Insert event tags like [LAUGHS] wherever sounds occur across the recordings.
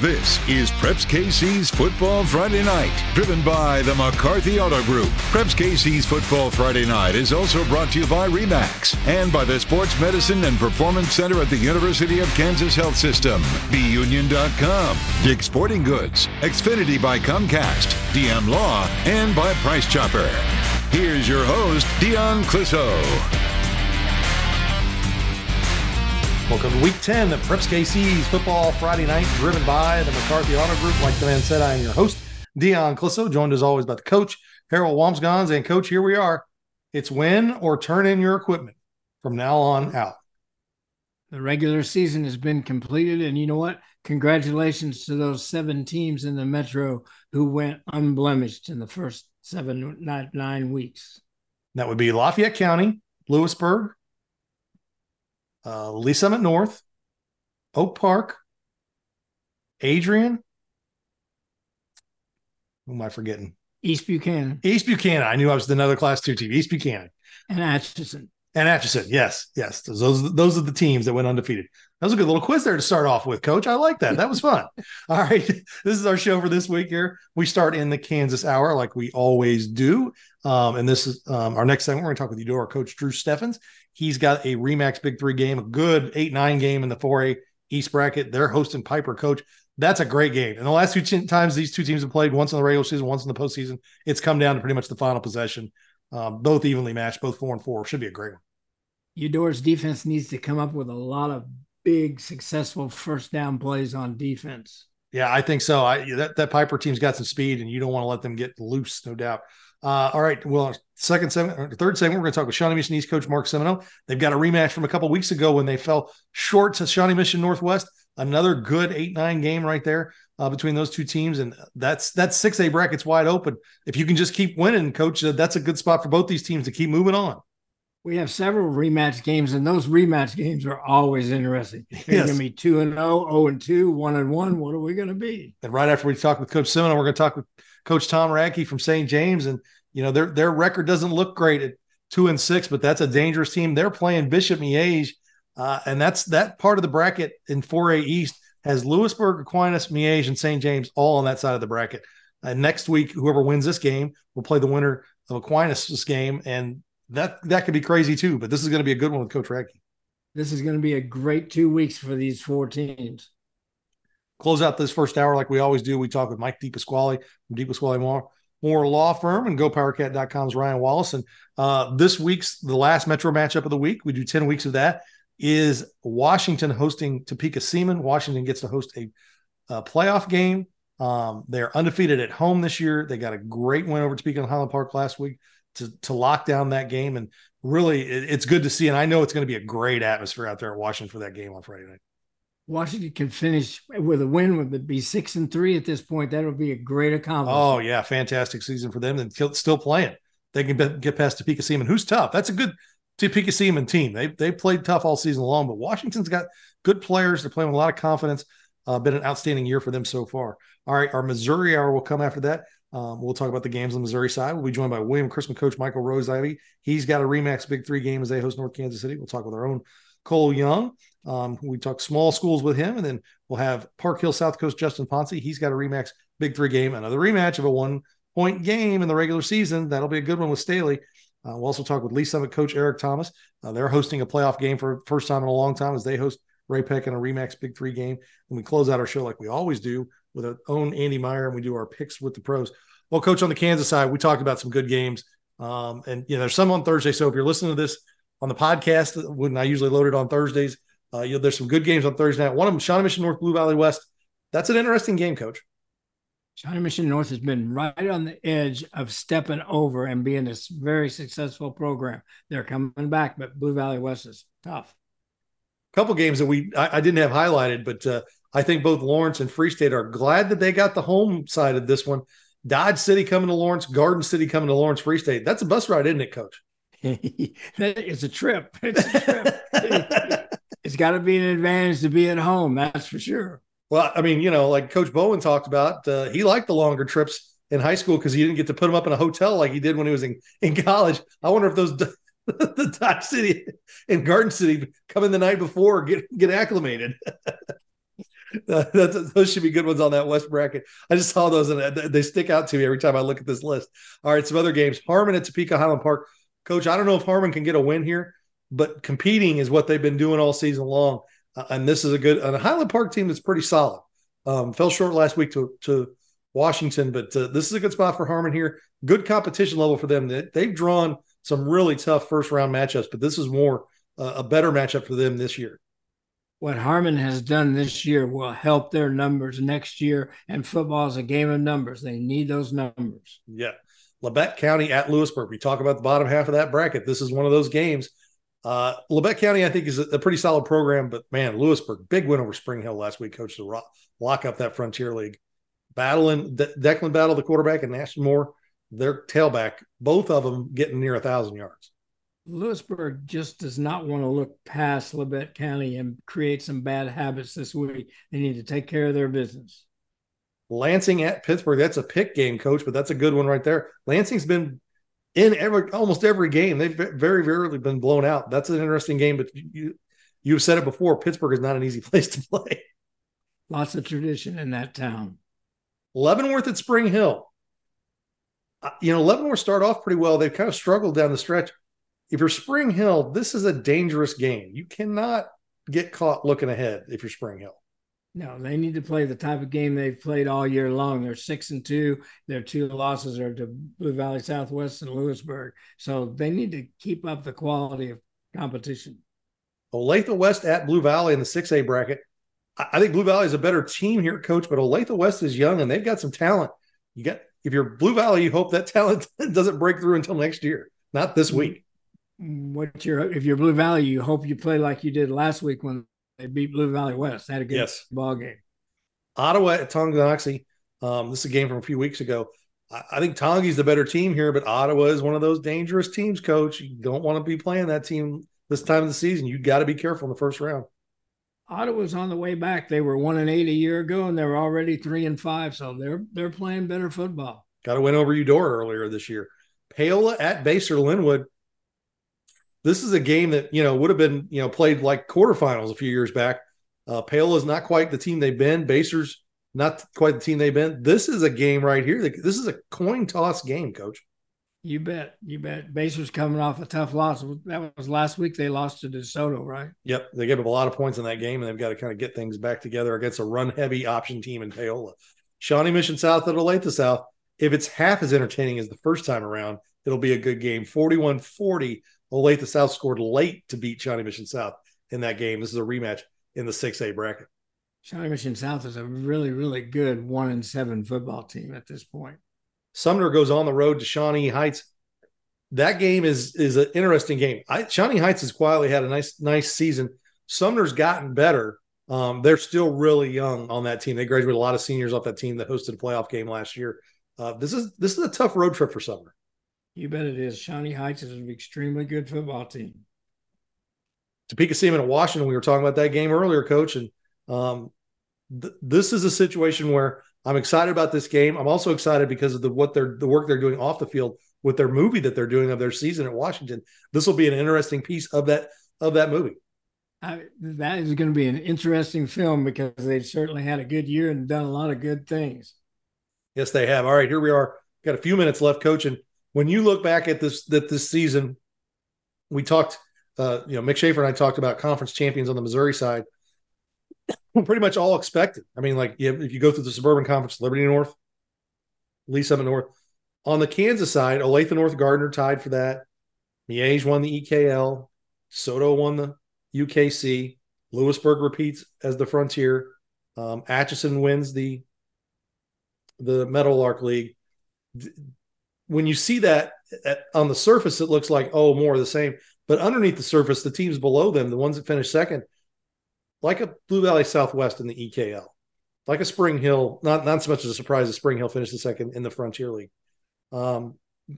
This is Preps KC's Football Friday Night, driven by the McCarthy Auto Group. Preps KC's Football Friday Night is also brought to you by REMAX and by the Sports Medicine and Performance Center at the University of Kansas Health System, BUnion.com, Dick Sporting Goods, Xfinity by Comcast, DM Law, and by Price Chopper. Here's your host, Dion Clisso. Welcome to week 10 of Preps KC's Football Friday Night, driven by the McCarthy Auto Group. Like the man said, I am your host, Dion Clisso, joined as always by the coach, Harold Wambsganss. And coach, here we are. It's win or turn in your equipment from now on out. The regular season has been completed. And you know what? Congratulations to those seven teams in the Metro who went unblemished in the first seven, nine, nine weeks. That would be Lafayette County, Louisburg, uh, Lee Summit North, Oak Park, Adrian. Who am I forgetting? East Buchanan. East Buchanan. I knew I was another class two team. East Buchanan. And Atchison. And Atchison. Yes. Yes. Those, those are the teams that went undefeated. That was a good little quiz there to start off with, coach. I like that. That was fun. [LAUGHS] All right. This is our show for this week here. We start in the Kansas hour like we always do. Um, and this is um, our next segment. We're going to talk with you, our coach Drew Steffens. He's got a Remax Big Three game, a good 8 9 game in the 4A East bracket. They're hosting Piper, coach. That's a great game. And the last two times these two teams have played, once in the regular season, once in the postseason, it's come down to pretty much the final possession. Um, both evenly matched, both four and four. Should be a great one. Eudora's defense needs to come up with a lot of big, successful first down plays on defense. Yeah, I think so. I that, that Piper team's got some speed, and you don't want to let them get loose, no doubt. Uh, all right. Well, second segment, third segment, we're going to talk with Shawnee Mission East coach Mark Semino. They've got a rematch from a couple weeks ago when they fell short to Shawnee Mission Northwest. Another good eight nine game right there uh, between those two teams, and that's that's six A brackets wide open. If you can just keep winning, coach, uh, that's a good spot for both these teams to keep moving on. We have several rematch games, and those rematch games are always interesting. Yes. going to be two and 0, 0 and two, one and one. What are we going to be? And right after we talk with Coach Semino, we're going to talk with Coach Tom Radke from St. James, and you know their their record doesn't look great at two and six, but that's a dangerous team. They're playing Bishop Miege, uh, and that's that part of the bracket in 4A East has Louisburg, Aquinas, Miege, and St. James all on that side of the bracket. And next week, whoever wins this game will play the winner of Aquinas' game, and that that could be crazy too. But this is going to be a good one with Coach Radke. This is going to be a great two weeks for these four teams. Close out this first hour like we always do. We talk with Mike DePasquale from DePasquale Moore, Moore Law Firm and GoPowerCat.com's Ryan Wallace. And uh, this week's the last Metro matchup of the week. We do ten weeks of that is Washington hosting Topeka Seaman. Washington gets to host a, a playoff game. Um, they're undefeated at home this year. They got a great win over Topeka in Highland Park last week to to lock down that game. And really, it, it's good to see. And I know it's going to be a great atmosphere out there at Washington for that game on Friday night. Washington can finish with a win, would be six and three at this point. That would be a great accomplishment. Oh yeah, fantastic season for them, and still playing. They can get past Topeka Seaman, who's tough. That's a good Topeka Seaman team. They they played tough all season long, but Washington's got good players. They're playing with a lot of confidence. Uh, been an outstanding year for them so far. All right, our Missouri hour will come after that. Um, we'll talk about the games on the Missouri side. We'll be joined by William Chrisman coach Michael Rose Ivy. He's got a Remax Big Three game as they host North Kansas City. We'll talk with our own Cole Young. Um, we talk small schools with him, and then we'll have Park Hill South Coast Justin Ponce. He's got a Remax Big Three game, another rematch of a one point game in the regular season. That'll be a good one with Staley. Uh, we'll also talk with Lee Summit coach Eric Thomas. Uh, they're hosting a playoff game for first time in a long time as they host Ray-Pec in a Remax Big Three game. And we close out our show like we always do with our own Andy Meyer, and we do our picks with the pros. Well, coach, on the Kansas side, we talked about some good games. Um, and you know, there's some on Thursday. So if you're listening to this on the podcast, when I usually load it on Thursdays, uh, you know, there's some good games on Thursday night. One of them, Shawnee Mission North, Blue Valley West. That's an interesting game, coach. Shawnee Mission North has been right on the edge of stepping over and being this very successful program. They're coming back, but Blue Valley West is tough. A couple games that we I, I didn't have highlighted, but uh, I think both Lawrence and Free State are glad that they got the home side of this one. Dodge City coming to Lawrence, Garden City coming to Lawrence Free State. That's a bus ride, isn't it, Coach? [LAUGHS] it's a trip. It's a trip. it's got to be an advantage to be at home. That's for sure. Well, I mean, you know, like Coach Bowen talked about, uh, he liked the longer trips in high school because he didn't get to put him up in a hotel like he did when he was in, in college. I wonder if those [LAUGHS] the Dodge City and Garden City come in the night before get get acclimated. [LAUGHS] [LAUGHS] those should be good ones on that West bracket. I just saw those and they stick out to me every time I look at this list. All right, some other games. Harmon at Topeka Highland Park. Coach, I don't know if Harmon can get a win here, but competing is what they've been doing all season long. Uh, and this is a good and a Highland Park team that's pretty solid. Um, fell short last week to to Washington, but uh, this is a good spot for Harmon here. Good competition level for them. They, they've drawn some really tough first round matchups, but this is more uh, a better matchup for them this year. What Harmon has done this year will help their numbers next year, and football is a game of numbers. They need those numbers. Yeah. Labette County at Louisburg. We talk about the bottom half of that bracket. This is one of those games. Uh, Labette County, I think, is a, a, pretty solid program, but man, Louisburg, big win over Spring Hill last week, coach, to rock, lock up that Frontier League. Battling De- Declan Battle, the quarterback, and Ashton Moore, their tailback, both of them getting near a thousand yards. Louisburg just does not want to look past Labette County and create some bad habits this week. They need to take care of their business. Lansing at Pittsburgh. That's a pick game, coach, but that's a good one right there. Lansing's been in every almost every game. They've very rarely been blown out. That's an interesting game, but you you've said it before. Pittsburgh is not an easy [LAUGHS] place to play. Lots of tradition in that town. Leavenworth at Spring Hill. Uh, you know, Leavenworth start off pretty well. They've kind of struggled down the stretch. If you're Spring Hill, this is a dangerous game. You cannot get caught looking ahead if you're Spring Hill. No, they need to play the type of game they've played all year long. They're six and two. Their two losses are to Blue Valley Southwest and Louisburg. So they need to keep up the quality of competition. Olathe West at Blue Valley in the 6A bracket. I think Blue Valley is a better team here, coach, but Olathe West is young and they've got some talent. You got if you're Blue Valley, you hope that talent [LAUGHS] doesn't break through until next year, not this mm-hmm. week. What you're if you're Blue Valley, you hope you play like you did last week when they beat Blue Valley West. They had a good yes. ball game. Ottawa at Tonganoxie. Um, this is a game from a few weeks ago. I, I think Tongi's the better team here, but Ottawa is one of those dangerous teams, coach. You don't want to be playing that team this time of the season. You got to be careful in the first round. Ottawa's on the way back. They were one and eight a year ago, and they're already three and five. So they're they're playing better football. Got to win over Eudora earlier this year. Paola at Basehor Linwood this is a game that you know would have been you know played like quarterfinals a few years back. Uh, Paola is not quite the team they've been. Basehor's not quite the team they've been. This is a game right here. This is a coin toss game, Coach. You bet. You bet. Basehor's coming off a tough loss. That was last week. They lost to DeSoto, right? Yep. They gave up a lot of points in that game, and they've got to kind of get things back together against a run-heavy option team in Paola. Shawnee Mission South at Olathe South. If it's half as entertaining as the first time around, it'll be a good game. 41 40 Olathe South scored late to beat Shawnee Mission South in that game. This is a rematch in the 6A bracket. Shawnee Mission South is a really, really good one and seven football team at this point. Sumner goes on the road to Shawnee Heights. That game is is an interesting game. I, Shawnee Heights has quietly had a nice nice season. Sumner's gotten better. Um, they're still really young on that team. They graduated a lot of seniors off that team that hosted a playoff game last year. Uh, this is this is a tough road trip for Sumner. You bet it is. Shawnee Heights is an extremely good football team. Topeka Seaman at Washington. We were talking about that game earlier, Coach, and um, th- this is a situation where I'm excited about this game. I'm also excited because of the what they're the work they're doing off the field with their movie that they're doing of their season at Washington. This will be an interesting piece of that of that movie. I, that is going to be an interesting film because they've certainly had a good year and done a lot of good things. Yes, they have. All right, here we are. Got a few minutes left, Coach, and when you look back at this that this season, we talked. Uh, you know, Mick Schaefer and I talked about conference champions on the Missouri side. We're pretty much all expected. I mean, like you have, if you go through the suburban conference, Liberty North, Lee Summit North. On the Kansas side, Olathe North Gardner tied for that. Miege won the EKL. Soto won the UKC. Louisburg repeats as the Frontier. Um, Atchison wins the the Meadowlark League when you see that at, on the surface, it looks like, oh, more of the same. But underneath the surface, the teams below them, the ones that finished second, like a Blue Valley Southwest in the EKL, like a Spring Hill, not not so much as a surprise that Spring Hill finished the second in the Frontier League. Um,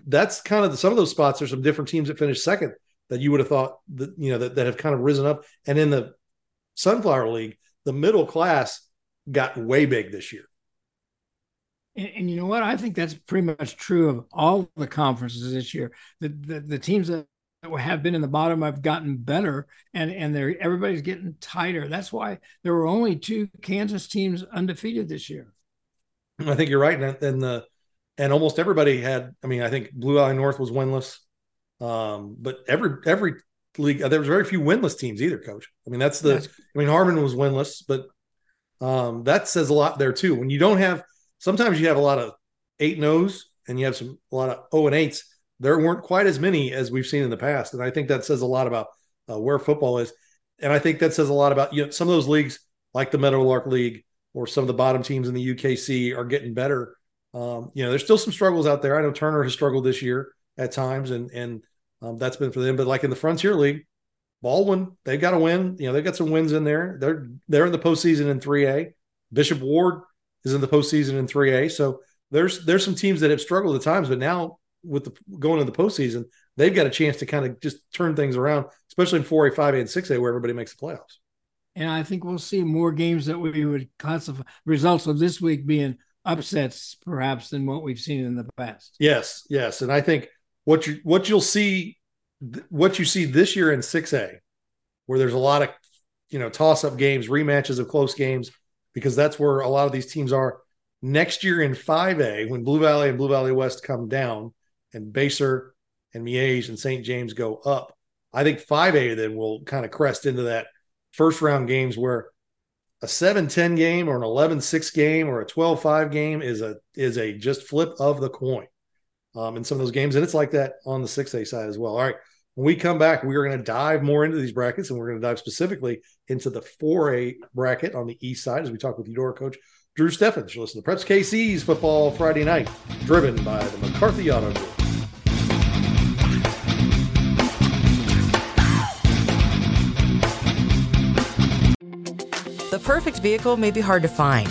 that's kind of the, some of those spots. There's some different teams that finished second that you would have thought that you know that, that have kind of risen up. And in the Sunflower League, the middle class got way big this year. And, and, you know what? I think that's pretty much true of all the conferences this year. The, the, the teams that have been in the bottom have gotten better and and they're everybody's getting tighter. That's why there were only two kansas teams undefeated this year. I think you're right and, and the and almost everybody had i mean i think blue eye north was winless. Um, but every every league there was very few winless teams either coach. I mean that's the that's, i mean harmon was winless but um, that says a lot there too. When you don't have sometimes you have a lot of eight no's and you have some a lot of o and eights there weren't quite as many as we've seen in the past. And I think that says a lot about uh, where football is. And I think that says a lot about you know some of those leagues like the Meadowlark League or some of the bottom teams in the UKC are getting better. Um, you know, there's still some struggles out there. I know Turner has struggled this year at times, and and um, that's been for them. But like in the Frontier League, Baldwin, they've got to win. You know, they've got some wins in there. They're they're in the postseason in 3A. Bishop Ward is in the postseason in 3A. So there's there's some teams that have struggled at times, but now with the going to the postseason, they've got a chance to kind of just turn things around, especially in 4A, 5A, and 6A, where everybody makes the playoffs. And I think we'll see more games that we would classify results of this week being upsets, perhaps, than what we've seen in the past. Yes, yes, and I think what you what you'll see, what you see this year in 6A, where there's a lot of you know toss up games, rematches of close games, because that's where a lot of these teams are. Next year in 5A, when Blue Valley and Blue Valley West come down, and Basehor and Miege and St. James go up. I think 5A then will kind of crest into that first round games where a 7-10 game or an 11-6 game or a 12-5 game is a is a just flip of the coin um, in some of those games. And it's like that on the 6A side as well. All right. When we come back, we are going to dive more into these brackets and we're going to dive specifically into the 4A bracket on the east side as we talk with Eudora coach Drew Steffens. You're listening to Preps KC's Football Friday Night, driven by the McCarthy Auto Group. The perfect vehicle may be hard to find,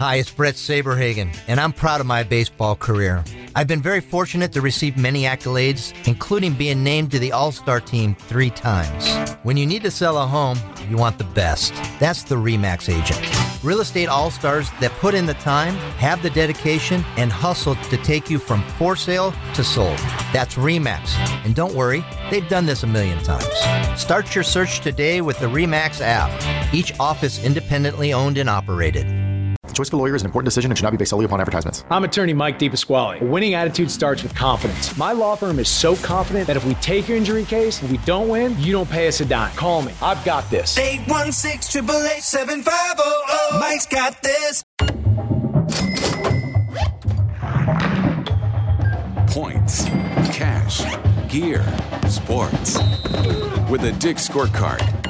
Hi, it's Bret Saberhagen, and I'm proud of my baseball career. I've been very fortunate to receive many accolades, including being named to the All Star team three times. When you need to sell a home, you want the best. That's the REMAX agent. Real estate all stars that put in the time, have the dedication, and hustle to take you from for sale to sold. That's REMAX. And don't worry, they've done this a million times. Start your search today with the REMAX app, each office independently owned and operated. The choice of a lawyer is an important decision and should not be based solely upon advertisements. I'm attorney Mike DePasquale. A winning attitude starts with confidence. My law firm is so confident that if we take your injury case and we don't win, you don't pay us a dime. Call me. I've got this. 816 Mike's got this. Points, cash, gear, sports. With a Dick scorecard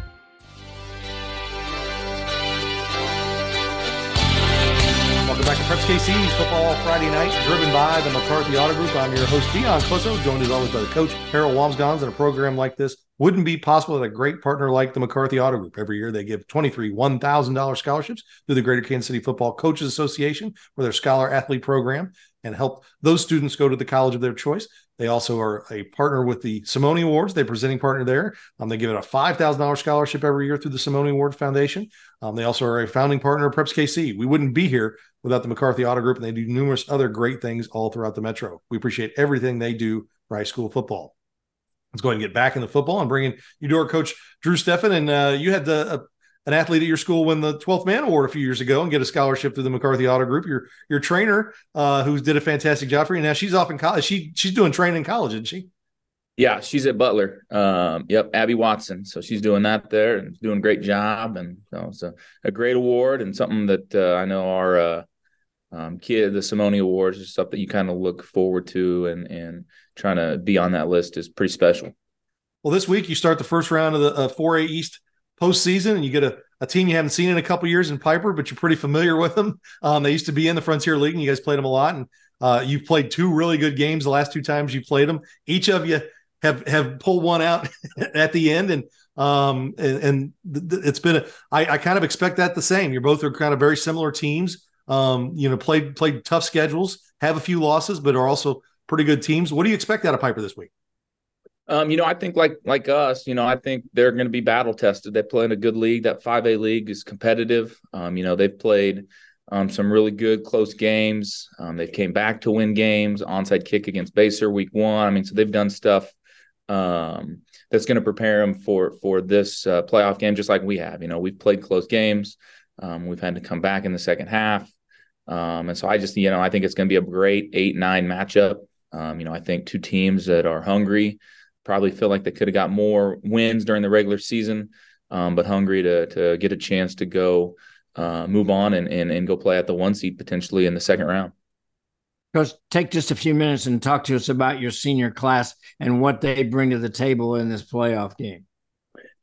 Preps KC's Football Friday Night, driven by the McCarthy Auto Group. I'm your host, Dion Clisso, joined as always by the coach, Harold Wambsganss. And a program like this wouldn't be possible with a great partner like the McCarthy Auto Group. Every year they give 23 $1,000 scholarships through the Greater Kansas City Football Coaches Association for their Scholar Athlete Program and help those students go to the college of their choice. They also are a partner with the Simone Awards. They're presenting partner there. Um, they give it a $5,000 scholarship every year through the Simone Awards Foundation. Um, they also are a founding partner of Preps KC. We wouldn't be here without the McCarthy Auto Group, and they do numerous other great things all throughout the Metro. We appreciate everything they do for high school football. Let's go ahead and get back in the football and bring in you to our coach Drew Steffen. And uh, you had the, uh, an athlete at your school win the 12th man award a few years ago and get a scholarship through the McCarthy Auto Group. Your your trainer, uh, who did a fantastic job for you. Now she's off in college. She she's doing training in college, isn't she? Yeah, she's at Butler. Um, yep, Abby Watson. So she's doing that there and doing a great job. And so it's a, a great award and something that uh, I know our uh, um, kid, the Simone Awards, is stuff that you kind of look forward to, and and trying to be on that list is pretty special. Well, this week you start the first round of the uh, 4A East postseason, and you get a, a team you haven't seen in a couple years in Piper, but you're pretty familiar with them. [LAUGHS] Um, they used to be in the Frontier League, and you guys played them a lot. And uh, you've played two really good games the last two times you played them. Each of you have have pulled one out [LAUGHS] at the end, and um, and, and th- it's been a, I, I kind of expect that the same. You're both are kind of very similar teams. Um, you know, played played tough schedules, have a few losses, but are also pretty good teams. What do you expect out of Piper this week? Um, you know, I think like like us, you know, I think they're going to be battle tested. They play in a good league. That 5A league is competitive. Um, you know, they've played um, some really good close games. Um, they came back to win games. Onside kick against Basehor week one. I mean, so they've done stuff um, that's going to prepare them for for this uh, playoff game, just like we have. You know, we've played close games. Um, we've had to come back in the second half. Um, and so I just, you know, I think it's going to be a great eight nine matchup. Um, you know, I think two teams that are hungry probably feel like they could have got more wins during the regular season, um, but hungry to to get a chance to go uh, move on and, and and go play at the one seed potentially in the second round. Coach, take just a few minutes and talk to us about your senior class and what they bring to the table in this playoff game.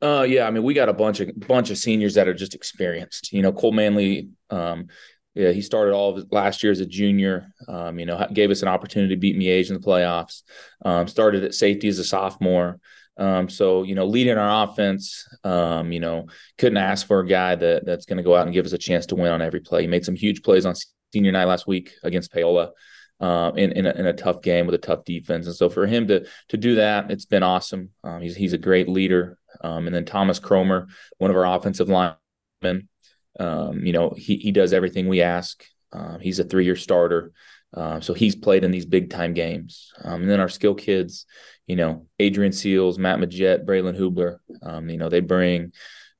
Uh, yeah, I mean, we got a bunch of bunch of seniors that are just experienced. You know, Cole Manley, um, yeah, he started all of last year as a junior. Um, you know, gave us an opportunity to beat Miege in the playoffs. Um, started at safety as a sophomore. Um, so you know, leading our offense, um, you know, couldn't ask for a guy that that's going to go out and give us a chance to win on every play. He made some huge plays on senior night last week against Paola. Uh, in in a, in a, tough game with a tough defense, and so for him to to do that, it's been awesome. Um, he's he's a great leader. Um, and then Thomas Cromer, one of our offensive linemen, um, you know, he he does everything we ask. Um, he's a three year starter, uh, so he's played in these big time games. Um, and then our skill kids, you know, Adrian Seals, Matt Majette, Braylon Hubler, um, you know, they bring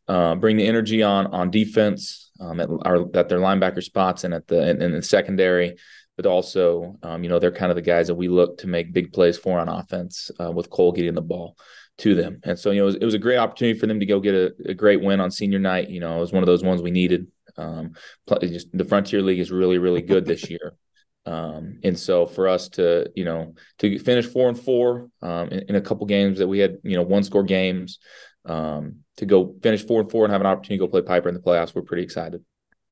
uh, bring the energy on on defense um, at our at their linebacker spots and at the in the secondary. But also, you know, they're kind of the guys that we look to make big plays for on offense uh, with Cole getting the ball to them. And so, you know, it was, it was, a great opportunity for them to go get a, a, great win on senior night. You know, it was one of those ones we needed. Um, just the Frontier League is really, really good this year. Um, and so for us to, you know, to finish four and four um, in, in, a couple games that we had, you know, one score games, um, to go finish four and four and have an opportunity to go play Piper in the playoffs, we're pretty excited.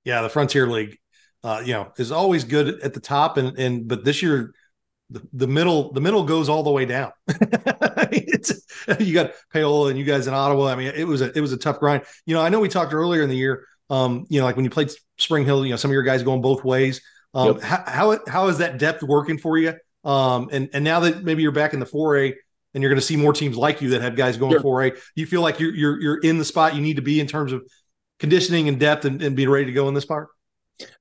Yeah, the Frontier League, uh, you know, is always good at the top, and and but this year the, the middle the middle goes all the way down. [LAUGHS] you got Paola and you guys in Ottawa. I mean, it was a it was a tough grind. You know, I know we talked earlier in the year. Um, you know, like when you played Spring Hill, you know, some of your guys going both ways. Um, yep. how, how how is that depth working for you? Um, and and now that maybe you're back in the 4A and you're going to see more teams like you that have guys going sure. 4A, you feel like you're you're you're in the spot you need to be in terms of conditioning and depth and, and being ready to go in this part.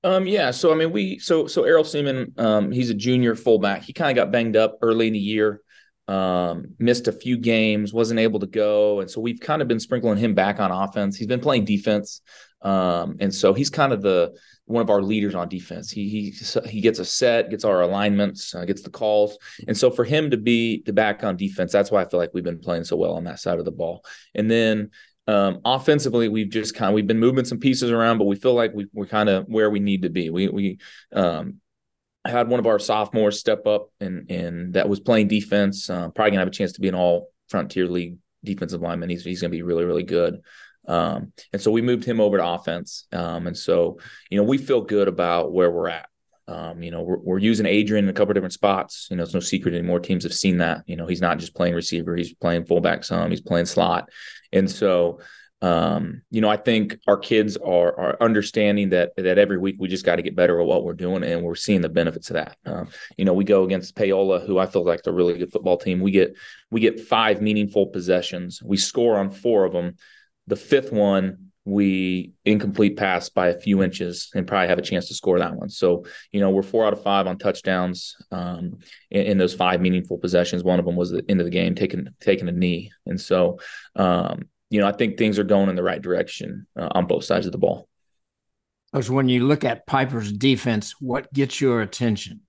Um, yeah. So I mean, we so so Errol Seaman, um, he's a junior fullback. He kind of got banged up early in the year, um, missed a few games, wasn't able to go, and so we've kind of been sprinkling him back on offense. He's been playing defense, um, and so he's kind of the one of our leaders on defense. He he he gets a set, gets our alignments, uh, gets the calls, and so for him to be the back on defense, that's why I feel like we've been playing so well on that side of the ball. And then um, offensively, we've just kind of we've been moving some pieces around, but we feel like we, we're kind of where we need to be. We we um, had one of our sophomores step up and and that was playing defense. Uh, probably gonna have a chance to be an all frontier league defensive lineman. He's he's gonna be really really good. Um, and so we moved him over to offense. Um, and so you know we feel good about where we're at. Um, you know, we're, we're, using Adrian in a couple different spots. You know, it's no secret anymore. Teams have seen that. You know, he's not just playing receiver; he's playing fullback some. He's playing slot, and so um, you know, I think our kids are are understanding that that every week we just got to get better at what we're doing, and we're seeing the benefits of that. Um, you know, we go against Paola, who I feel like a really good football team. We get we get five meaningful possessions. We score on four of them. The fifth one, we incomplete pass by a few inches and probably have a chance to score that one. So, you know, we're four out of five on touchdowns um, in, in, those five meaningful possessions. One of them was the end of the game, taking taking a knee, and so um, you know, I think things are going in the right direction uh, on both sides of the ball. Because when you look at Piper's defense, what gets your attention?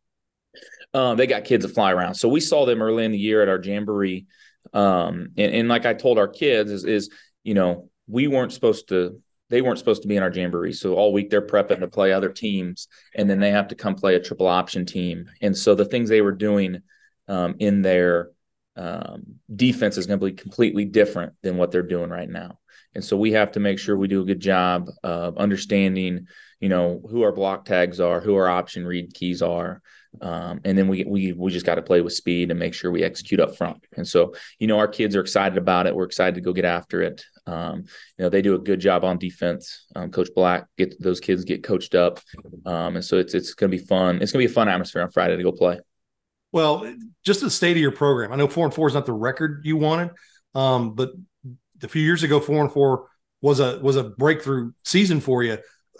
Uh, they got kids that fly around. So we saw them early in the year at our jamboree. Um, and, and, like I told our kids is, is, you know, we weren't supposed to, they weren't supposed to be in our jamboree. So all week they're prepping to play other teams and then they have to come play a triple option team. And so the things they were doing um, in their um, defense is going to be completely different than what they're doing right now. And so we have to make sure we do a good job of understanding, you know, who our block tags are, who our option read keys are. Um, and then we we we just got to play with speed and make sure we execute up front. And so, you know, our kids are excited about it. We're excited to go get after it. Um, you know, they do a good job on defense. Um, Coach Black get those kids get coached up, um, and so it's it's going to be fun. It's going to be a fun atmosphere on Friday to go play. Well, just the state of your program. I know four and four is not the record you wanted, um, but a few years ago, four and four was a was a breakthrough season for you.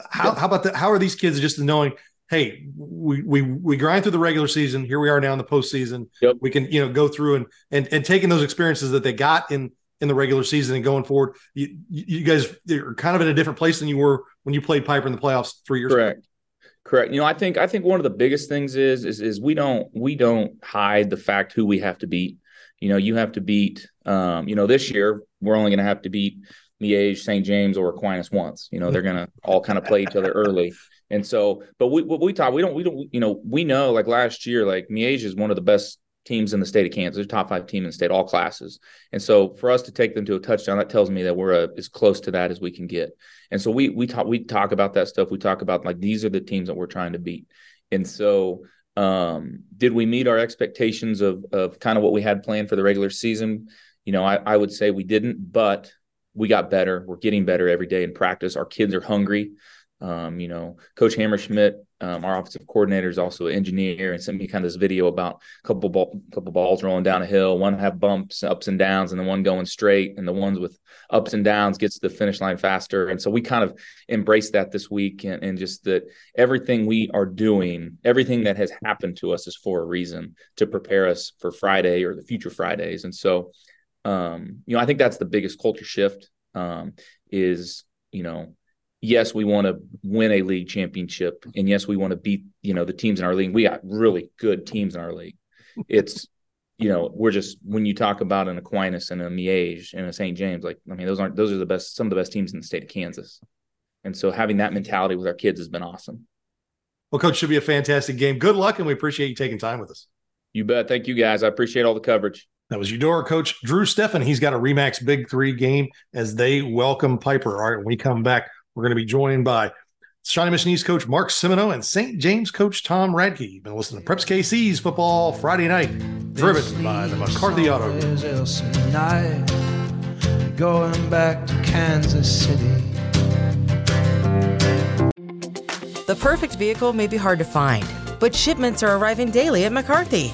How, how about that? How are these kids just knowing? Hey, we we we grind through the regular season. Here we are now in the postseason. Yep. We can you know go through and and and taking those experiences that they got in in the regular season and going forward. You you guys are kind of in a different place than you were when you played Piper in the playoffs three years Correct. ago. Correct. You know, I think I think one of the biggest things is is is we don't we don't hide the fact who we have to beat. You know, you have to beat. Um, you know, this year we're only going to have to beat Miege, St. James, or Aquinas once. You know, they're to all kind of play each other early. And so, but we we talk, we don't we don't you know we know like last year like Miege is one of the best teams in the state of Kansas, top five team in the state, all classes. And so for us to take them to a touchdown, that tells me that we're a, as close to that as we can get. And so we we talk we talk about that stuff. We talk about like these are the teams that we're trying to beat. And so um, did we meet our expectations of of kind of what we had planned for the regular season? You know, I, I would say we didn't, but we got better. We're getting better every day in practice. Our kids are hungry. Um, you know, Coach Hammerschmidt, um, our offensive coordinator, is also an engineer, and sent me kind of this video about a couple ball, couple balls rolling down a hill. One have bumps, ups and downs, and the one going straight, and the ones with ups and downs gets to the finish line faster. And so we kind of embrace that this week, and, and just that everything we are doing, everything that has happened to us is for a reason to prepare us for Friday or the future Fridays. And so, um, you know, I think that's the biggest culture shift. Um, is you know yes, we want to win a league championship, and yes, we want to beat you know the teams in our league. We got really good teams in our league. It's [LAUGHS] you know we're just when you talk about an Aquinas and a Miege and a St. James, like I mean those aren't those are the best some of the best teams in the state of Kansas, and so having that mentality with our kids has been awesome. Well, coach, should be a fantastic game. Good luck, and we appreciate you taking time with us. You bet. Thank you, guys. I appreciate all the coverage. That was Eudora coach Drew Steffen. He's got a Remax Big Three game as they welcome Piper. All right, when we come back, we're going to be joined by Shawnee Mission East coach Mark Simino and St. James coach Tom Radke. You've been listening to Preps KC's football Friday night, driven by the McCarthy Auto. Going back to Kansas City. The perfect vehicle may be hard to find, but shipments are arriving daily at McCarthy.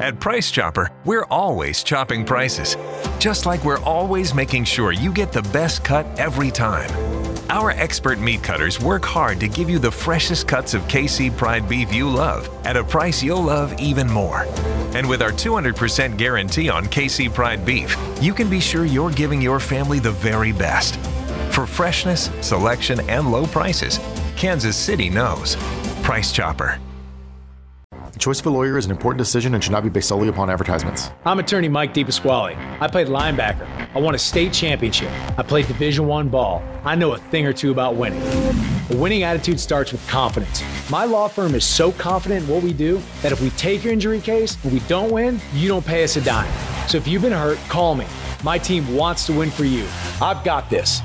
At Price Chopper, we're always chopping prices, just like we're always making sure you get the best cut every time. Our expert meat cutters work hard to give you the freshest cuts of KC Pride beef you love at a price you'll love even more. And with our 200% guarantee on KC Pride beef, you can be sure you're giving your family the very best. For freshness, selection, and low prices, Kansas City knows. Price Chopper. The choice of a lawyer is an important decision and should not be based solely upon advertisements. I'm attorney Mike DePasquale. I played linebacker. I won a state championship. I played Division One ball. I know a thing or two about winning. A winning attitude starts with confidence. My law firm is so confident in what we do that if we take your injury case and we don't win, you don't pay us a dime. So if you've been hurt, call me. My team wants to win for you. I've got this.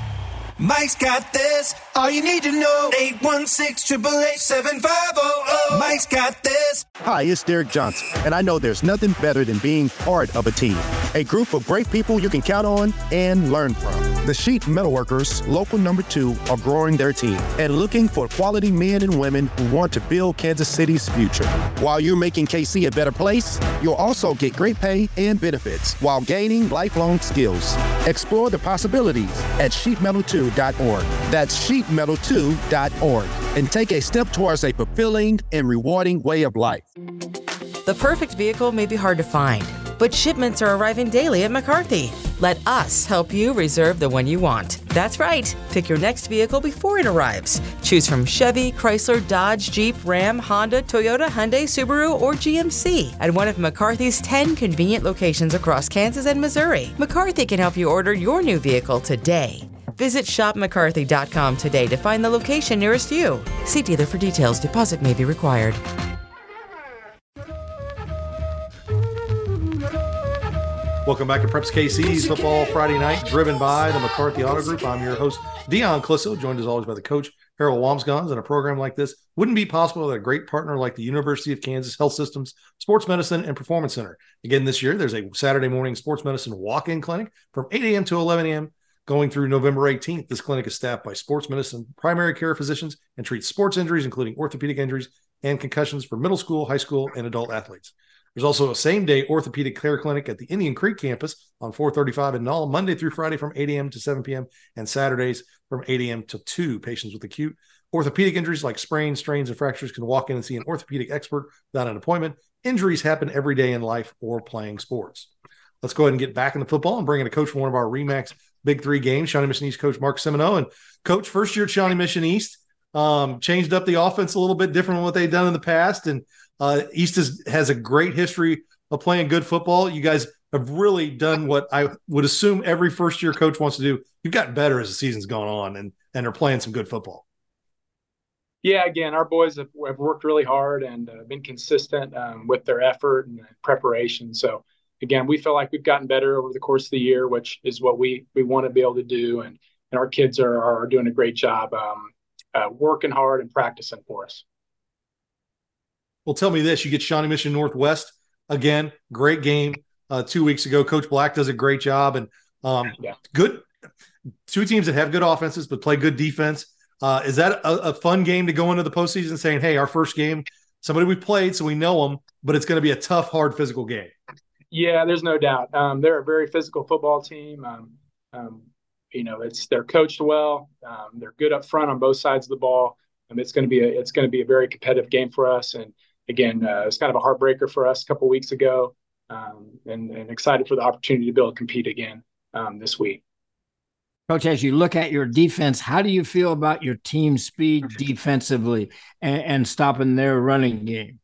Mike's got this. All you need to know. 816 888 Mike's got this. Hi, it's Derek Johnson, and I know there's nothing better than being part of a team. A group of great people you can count on and learn from. The Sheet Metalworkers, local number two, are growing their team and looking for quality men and women who want to build Kansas City's future. While you're making KC a better place, you'll also get great pay and benefits while gaining lifelong skills. Explore the possibilities at sheetmetal2.org. That's sheetmetal2.org and take a step towards a fulfilling and rewarding way of life. The perfect vehicle may be hard to find, but shipments are arriving daily at McCarthy. Let us help you reserve the one you want. That's right. Pick your next vehicle before it arrives. Choose from Chevy, Chrysler, Dodge, Jeep, Ram, Honda, Toyota, Hyundai, Subaru, or GMC at one of McCarthy's 10 convenient locations across Kansas and Missouri. McCarthy can help you order your new vehicle today. Visit shopmccarthy.com today to find the location nearest you. See dealer for details. Deposit may be required. Welcome back to Preps KC's Football Friday Night, driven by the McCarthy Auto Group. I'm your host, Dion Clisso, joined as always by the coach, Harold Wambsganss. And a program like this wouldn't be possible without a great partner like the University of Kansas Health Systems Sports Medicine and Performance Center. Again, this year, there's a Saturday morning sports medicine walk in clinic from 8 a.m. to 11 a.m. going through November 18th. This clinic is staffed by sports medicine primary care physicians and treats sports injuries, including orthopedic injuries and concussions for middle school, high school, and adult athletes. There's also a same day orthopedic care clinic at the Indian Creek campus on 435 in Null, Monday through Friday from 8 a.m. to 7 p.m. and Saturdays from 8 a.m. to 2. Patients with acute orthopedic injuries like sprains, strains, and fractures can walk in and see an orthopedic expert without an appointment. Injuries happen every day in life or playing sports. Let's go ahead and get back into football and bring in a coach for one of our Remax Big Three games, Shawnee Mission East coach Mark Semino. And coach, first year at Shawnee Mission East, um, changed up the offense a little bit different than what they've done in the past. And uh, East is, has a great history of playing good football. You guys have really done what I would assume every first year coach wants to do. You've gotten better as the season's gone on and and are playing some good football. Yeah, again, our boys have, have worked really hard and uh, been consistent um, with their effort and preparation. So again, we feel like we've gotten better over the course of the year, which is what we we want to be able to do. And and our kids are are doing a great job um, uh, working hard and practicing for us. Well, tell me this: you get Shawnee Mission Northwest again, great game uh, two weeks ago. Coach Black does a great job, and um, yeah. good two teams that have good offenses but play good defense. Uh, is that a, a, fun game to go into the postseason saying, "Hey, our first game, somebody we played, so we know them, but it's going to be a tough, hard, physical game." Yeah, there's no doubt. Um, they're a very physical football team. Um, um, you know, it's they're coached well. Um, they're good up front on both sides of the ball. and it's going to be a it's going to be a very competitive game for us. And again, uh, it's kind of a heartbreaker for us a couple weeks ago, um, and, and, excited for the opportunity to be able to compete again um, this week. Coach, as you look at your defense, how do you feel about your team speed [LAUGHS] defensively and, and stopping their running game?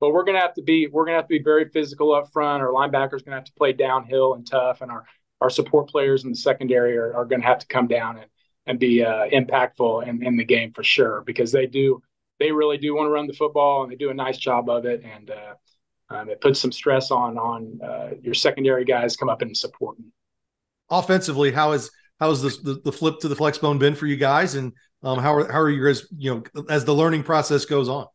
But we're gonna have to be we're gonna have to be very physical up front. Our linebackers gonna have to play downhill and tough, and our our support players in the secondary are, are gonna have to come down and and be uh, impactful in, in the game for sure because they do they really do want to run the football and they do a nice job of it. And uh, um, it puts some stress on on uh, your secondary guys come up and support them. Offensively, how is how has the, the, the flip to the flex bone been for you guys, and um, how are how are you guys you know as the learning process goes on?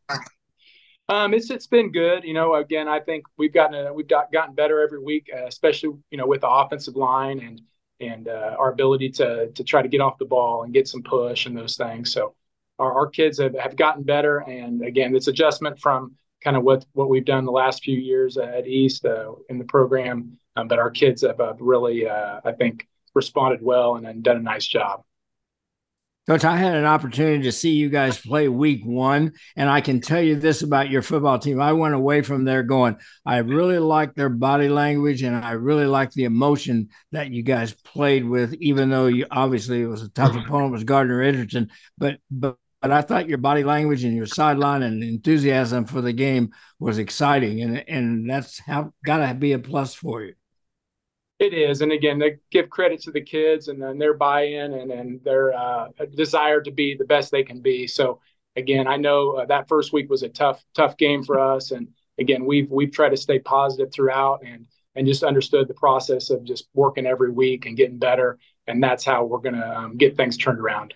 Um, it's it's been good. You know, again, I think we've gotten a, we've got, gotten better every week, uh, especially you know with the offensive line and and uh, our ability to to try to get off the ball and get some push and those things. So our, our kids have, have gotten better. And again, it's adjustment from kind of what what we've done the last few years at East uh, in the program. Um, but our kids have uh, really, uh, I think, responded well and, and done a nice job. Coach, I had an opportunity to see you guys play week one, and I can tell you this about your football team. I went away from there going, I really like their body language, and I really like the emotion that you guys played with, even though you obviously it was a tough mm-hmm. opponent was Gardner Edgerton, but but but I thought your body language and your sideline and enthusiasm for the game was exciting, and and that's how got to be a plus for you. It is, and again, they give credit to the kids and then their buy-in and and their uh, desire to be the best they can be. So again, I know uh, that first week was a tough tough game for us, and again, we've we've tried to stay positive throughout and and just understood the process of just working every week and getting better, and that's how we're going to um, get things turned around.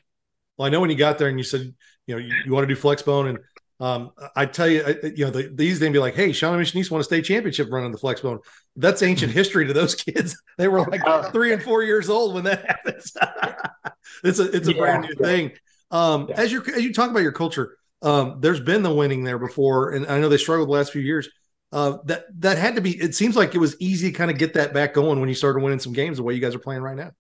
Well, I know when you got there and you said, you know, you, you want to do flexbone and um, I tell you, you know, the, these days be like, "Hey, Mission East won a state championship running the flexbone." That's ancient mm-hmm. history to those [LAUGHS] kids. They were like three and four years old when that happens. [LAUGHS] it's a it's a yeah, brand new yeah. thing. Um, yeah. as you as you talk about your culture, um, there's been the winning there before, and I know they struggled the last few years. Uh, that that had to be. It seems like it was easy to kind of get that back going when you started winning some games the way you guys are playing right now.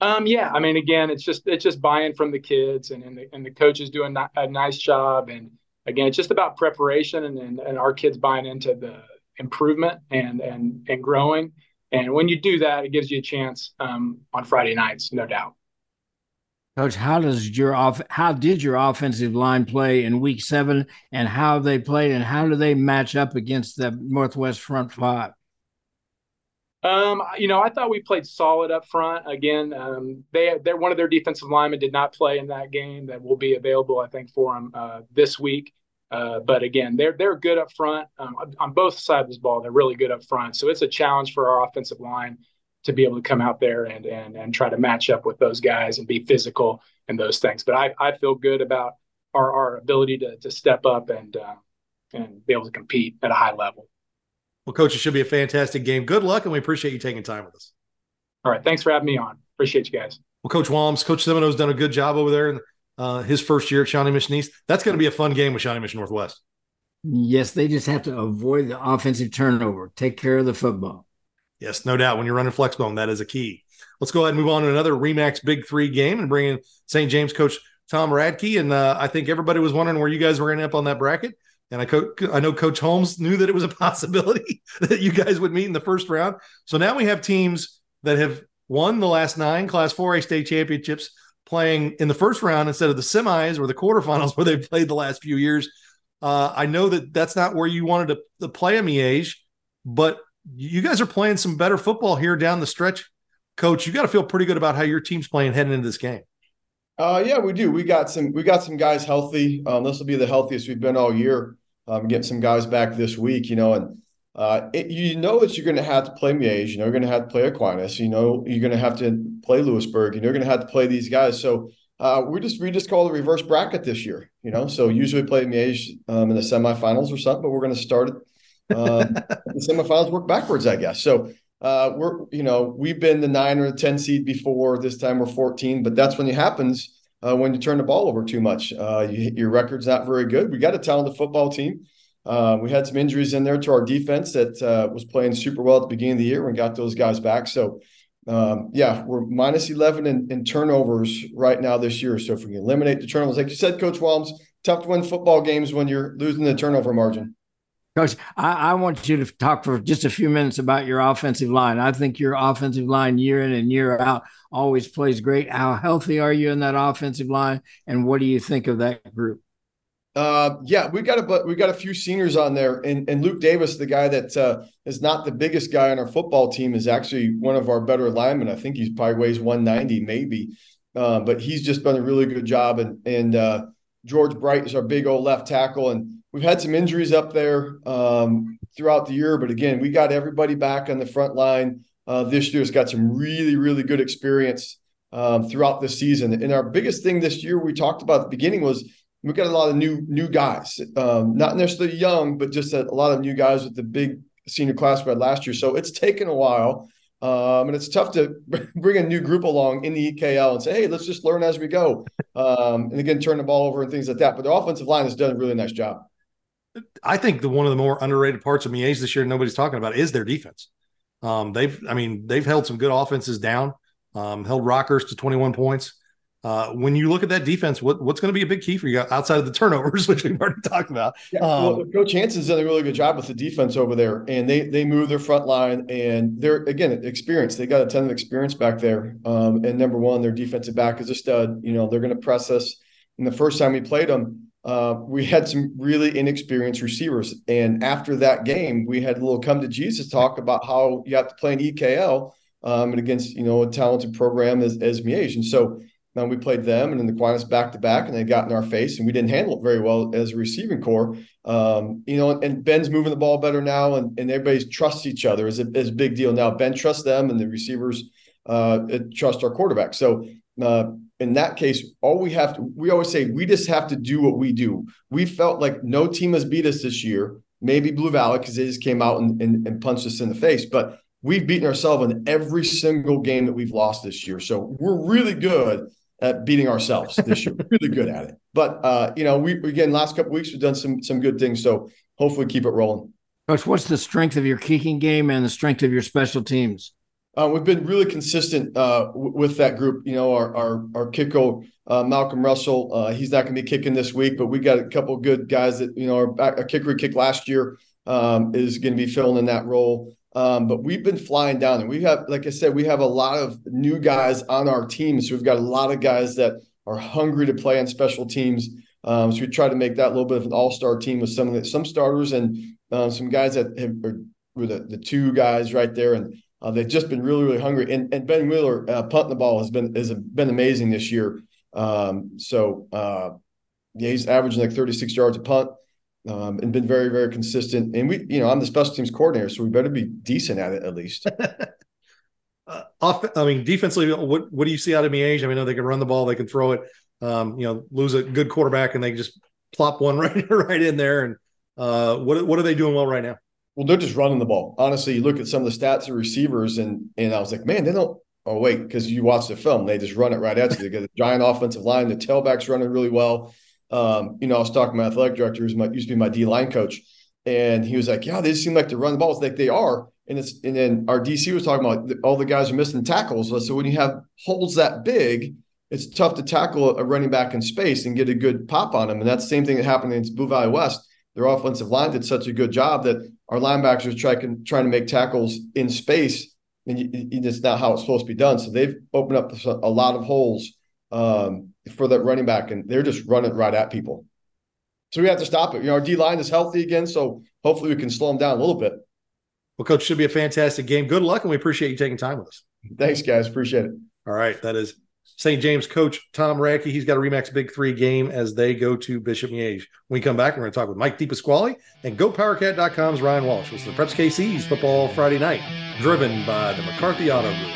Um, yeah, I mean, again, it's just it's just buying from the kids, and and the, and the coaches doing a nice job, and again, it's just about preparation, and, and and our kids buying into the improvement and and and growing. And when you do that, it gives you a chance um, on Friday nights, no doubt. Coach, how does your off how did your offensive line play in week seven and how they played and how do they match up against the Northwest front five? Um, you know, I thought we played solid up front. Again, um, they they're one of their defensive linemen did not play in that game. That will be available, I think, for them uh, this week. Uh, but again, they're they're good up front um, on both sides of this ball. They're really good up front. So it's a challenge for our offensive line to be able to come out there and and and try to match up with those guys and be physical and those things. But I I feel good about our our ability to to step up and uh, and be able to compete at a high level. Well, coach, it should be a fantastic game. Good luck, and we appreciate you taking time with us. All right. Thanks for having me on. Appreciate you guys. Well, Coach Walms, Coach Semino's done a good job over there in uh, his first year at Shawnee Mission East. That's going to be a fun game with Shawnee Mission Northwest. Yes, they just have to avoid the offensive turnover, take care of the football. Yes, no doubt. When you're running flexbone, that is a key. Let's go ahead and move on to another Remax Big Three game and bring in St. James coach Tom Radke. And uh, I think everybody was wondering where you guys were going to end up on that bracket. And I, co- I know Coach Holmes knew that it was a [LAUGHS] possibility that you guys would meet in the first round. So now we have teams that have won the last nine Class 4A state championships playing in the first round instead of the semis or the quarterfinals [LAUGHS] where they've played the last few years. Uh, I know that that's not where you wanted to, to play a Miege, but you guys are playing some better football here down the stretch. Coach, you got to feel pretty good about how your team's playing heading into this game. Uh, yeah, we do. We got some. We got some guys healthy. Um, this will be the healthiest we've been all year. Um, getting some guys back this week, you know, and uh, it, you know that you're going to have to play Miege. You know, you're going to have to play Aquinas. You know, you're going to have to play Louisburg. You know, you're going to have to play these guys. So uh, we just we just call the reverse bracket this year. You know, so usually play Miege um, in the semifinals or something, but we're going to start um, [LAUGHS] the semifinals work backwards, I guess. So uh, we're you know we've been the nine or the ten seed before. This time we're 14, but that's when it happens uh, when you turn the ball over too much. Uh, you, your record's not very good. We got a talented football team. Uh, we had some injuries in there to our defense that uh, was playing super well at the beginning of the year and got those guys back. So, um, yeah, we're minus 11 in, in, turnovers right now this year. So, if we can eliminate the turnovers, like you said, Coach Walms, tough to win football games when you're losing the turnover margin. Coach, I, I, want you to talk for just a few minutes about your offensive line. I think your offensive line, year in and year out, always plays great. How healthy are you in that offensive line, and what do you think of that group? Uh, yeah, we got a but we got a few seniors on there, and, and Luke Davis, the guy that uh, is not the biggest guy on our football team, is actually one of our better linemen. I think he's probably weighs 190, maybe, uh, but he's just done a really good job. And and uh, George Bright is our big old left tackle, and we've had some injuries up there um, throughout the year, but again, we got everybody back on the front line uh, this year. Has got some really, really good experience um, throughout the season. And our biggest thing this year we talked about at the beginning was we got a lot of new new guys, um, not necessarily young, but just a, a, lot of new guys with the big senior class we had last year. So it's taken a while. Um, and it's tough to [LAUGHS] bring a new group along in the EKL and say, hey, let's just learn as we go. Um, and again, turn the ball over and things like that. But the offensive line has done a really nice job I think the one of the more underrated parts of Miege this year, nobody's talking about, is their defense. Um, they've, I mean, they've held some good offenses down, um, held Rockhurst to 21 points. Uh, when you look at that defense, what, what's going to be a big key for you outside of the turnovers, [LAUGHS] which we've already talked about? Yeah, um, well, Coach Hanson's done a really good job with the defense over there, and they they move their front line, and they're again experience. They got a ton of experience back there. Um, and number one, their defensive back is a stud. You know, they're going to press us. And the first time we played them, uh, we had some really inexperienced receivers. And after that game, we had a little come to Jesus talk about how you have to play an EKL um, and against you know a talented program as as Miege. And so then we played them and then the Aquinas back to back, and they got in our face, and we didn't handle it very well as a receiving core. Um, you know, and Ben's moving the ball better now, and, and everybody trusts each other is a, is a big deal now. Ben trusts them, and the receivers uh, trust our quarterback. So uh, in that case, all we have to, we always say, we just have to do what we do. We felt like no team has beat us this year. Maybe Blue Valley because they just came out and, and, and punched us in the face, but we've beaten ourselves in every single game that we've lost this year. So we're really good at beating ourselves this year. really good at it. But uh, you know, we again last couple weeks we've done some some good things. So hopefully keep it rolling. Coach, what's the strength of your kicking game and the strength of your special teams? Uh, we've been really consistent uh, w- with that group. You know, our our our kicko uh, Malcolm Russell, uh, he's not going to be kicking this week, but we got a couple good guys that you know our, our kicker kick last year um, is going to be filling in that role. Um, but we've been flying down, and we have, like I said, we have a lot of new guys on our team. So we've got a lot of guys that are hungry to play on special teams. Um, so we try to make that a little bit of an all-star team with some of the, some starters and uh, some guys that have, are, were the, the two guys right there, and uh, they've just been really really hungry. And, and Ben Wheeler uh, punting the ball has been has been amazing this year. Um, so uh, yeah, he's averaging like 36 yards a punt um, and been very, very consistent. And we, you know, I'm the special teams coordinator, so we better be decent at it at least. [LAUGHS] uh, off, I mean, defensively, what what do you see out of Miege? I mean, they can run the ball, they can throw it. Um, you know, lose a good quarterback, and they just plop one [LAUGHS] right right in there. And uh, what what are they doing well right now? Well, they're just running the ball. Honestly, you look at some of the stats of receivers, and and I was like, man, they don't. Oh wait, because you watch the film, they just run it right at you. They got a giant offensive line. The tailbacks running really well. Um, you know, I was talking to my athletic director, who's my used to be my D line coach, and he was like, "Yeah, they just seem like to run the balls like they are." And it's and then our DC was talking about all the guys are missing tackles. So when you have holes that big, it's tough to tackle a running back in space and get a good pop on them. And that's the same thing that happened against Blue Valley West. Their offensive line did such a good job that our linebackers are trying trying to make tackles in space, and you, it's not how it's supposed to be done. So they've opened up a lot of holes um, for that running back, and they're just running right at people. So we have to stop it. You know, our D line is healthy again, so hopefully we can slow them down a little bit. Well, coach, should be a fantastic game. Good luck, and we appreciate you taking time with us. Thanks, guys. Appreciate it. All right, that is St. James coach Tom Radke. He's got a Remax Big Three game as they go to Bishop Miege. When we come back, we're going to talk with Mike DePasquale and GoPowerCat.com's Ryan Wallace. This is the Preps KC's Football Friday Night, driven by the McCarthy Auto Group.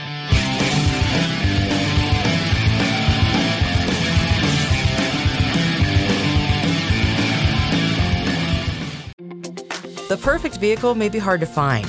The perfect vehicle may be hard to find,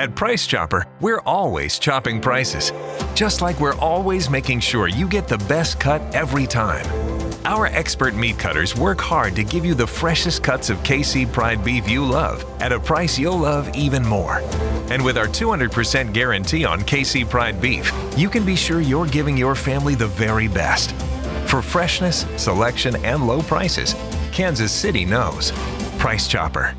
At Price Chopper, we're always chopping prices, just like we're always making sure you get the best cut every time. Our expert meat cutters work hard to give you the freshest cuts of KC Pride beef you love at a price you'll love even more. And with our 200% guarantee on KC Pride beef, you can be sure you're giving your family the very best. For freshness, selection, and low prices, Kansas City knows. Price Chopper.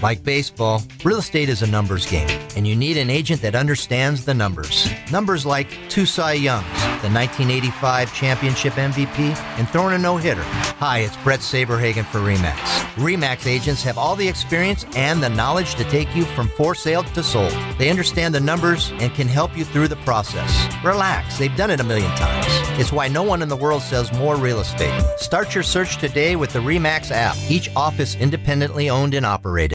Like baseball, real estate is a numbers game, and you need an agent that understands the numbers. Numbers like two Cy Youngs, the 1985 championship MVP, and throwing a no hitter. Hi, it's Bret Saberhagen for REMAX. REMAX agents have all the experience and the knowledge to take you from for sale to sold. They understand the numbers and can help you through the process. Relax, they've done it a million times. It's why no one in the world sells more real estate. Start your search today with the REMAX app, each office independently owned and operated.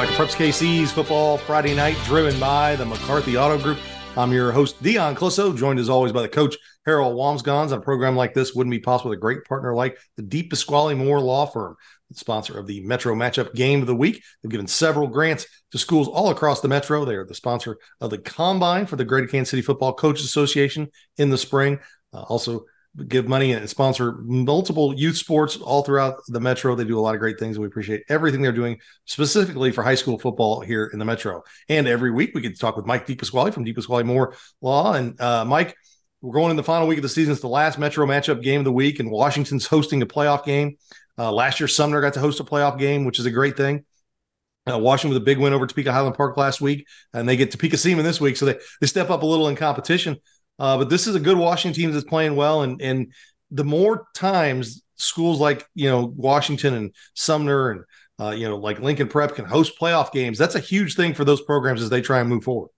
To Preps KC's Football Friday Night, driven by the McCarthy Auto Group. I'm your host, Dion Clisso, joined as always by the coach, Harold Wambsganss. On a program like this wouldn't be possible with a great partner like the DePasquale Moore Law Firm, the sponsor of the Metro Matchup Game of the Week. They've given several grants to schools all across the Metro. They are the sponsor of the Combine for the Greater Kansas City Football Coaches Association in the spring. Uh, also, give money and sponsor multiple youth sports all throughout the metro. They do a lot of great things. We appreciate everything they're doing specifically for high school football here in the metro. And every week we get to talk with Mike DePasquale from DePasquale Moore Law. And uh, Mike, we're going in the final week of the season. It's the last metro matchup game of the week, and Washington's hosting a playoff game. Uh, last year, Sumner got to host a playoff game, which is a great thing. Uh, Washington with a big win over Topeka Highland Park last week, and they get Topeka Seaman this week, so they they step up a little in competition. Uh, but this is a good Washington team that's playing well, and and the more times schools like you know Washington and Sumner and uh, you know like Lincoln Prep can host playoff games, that's a huge thing for those programs as they try and move forward.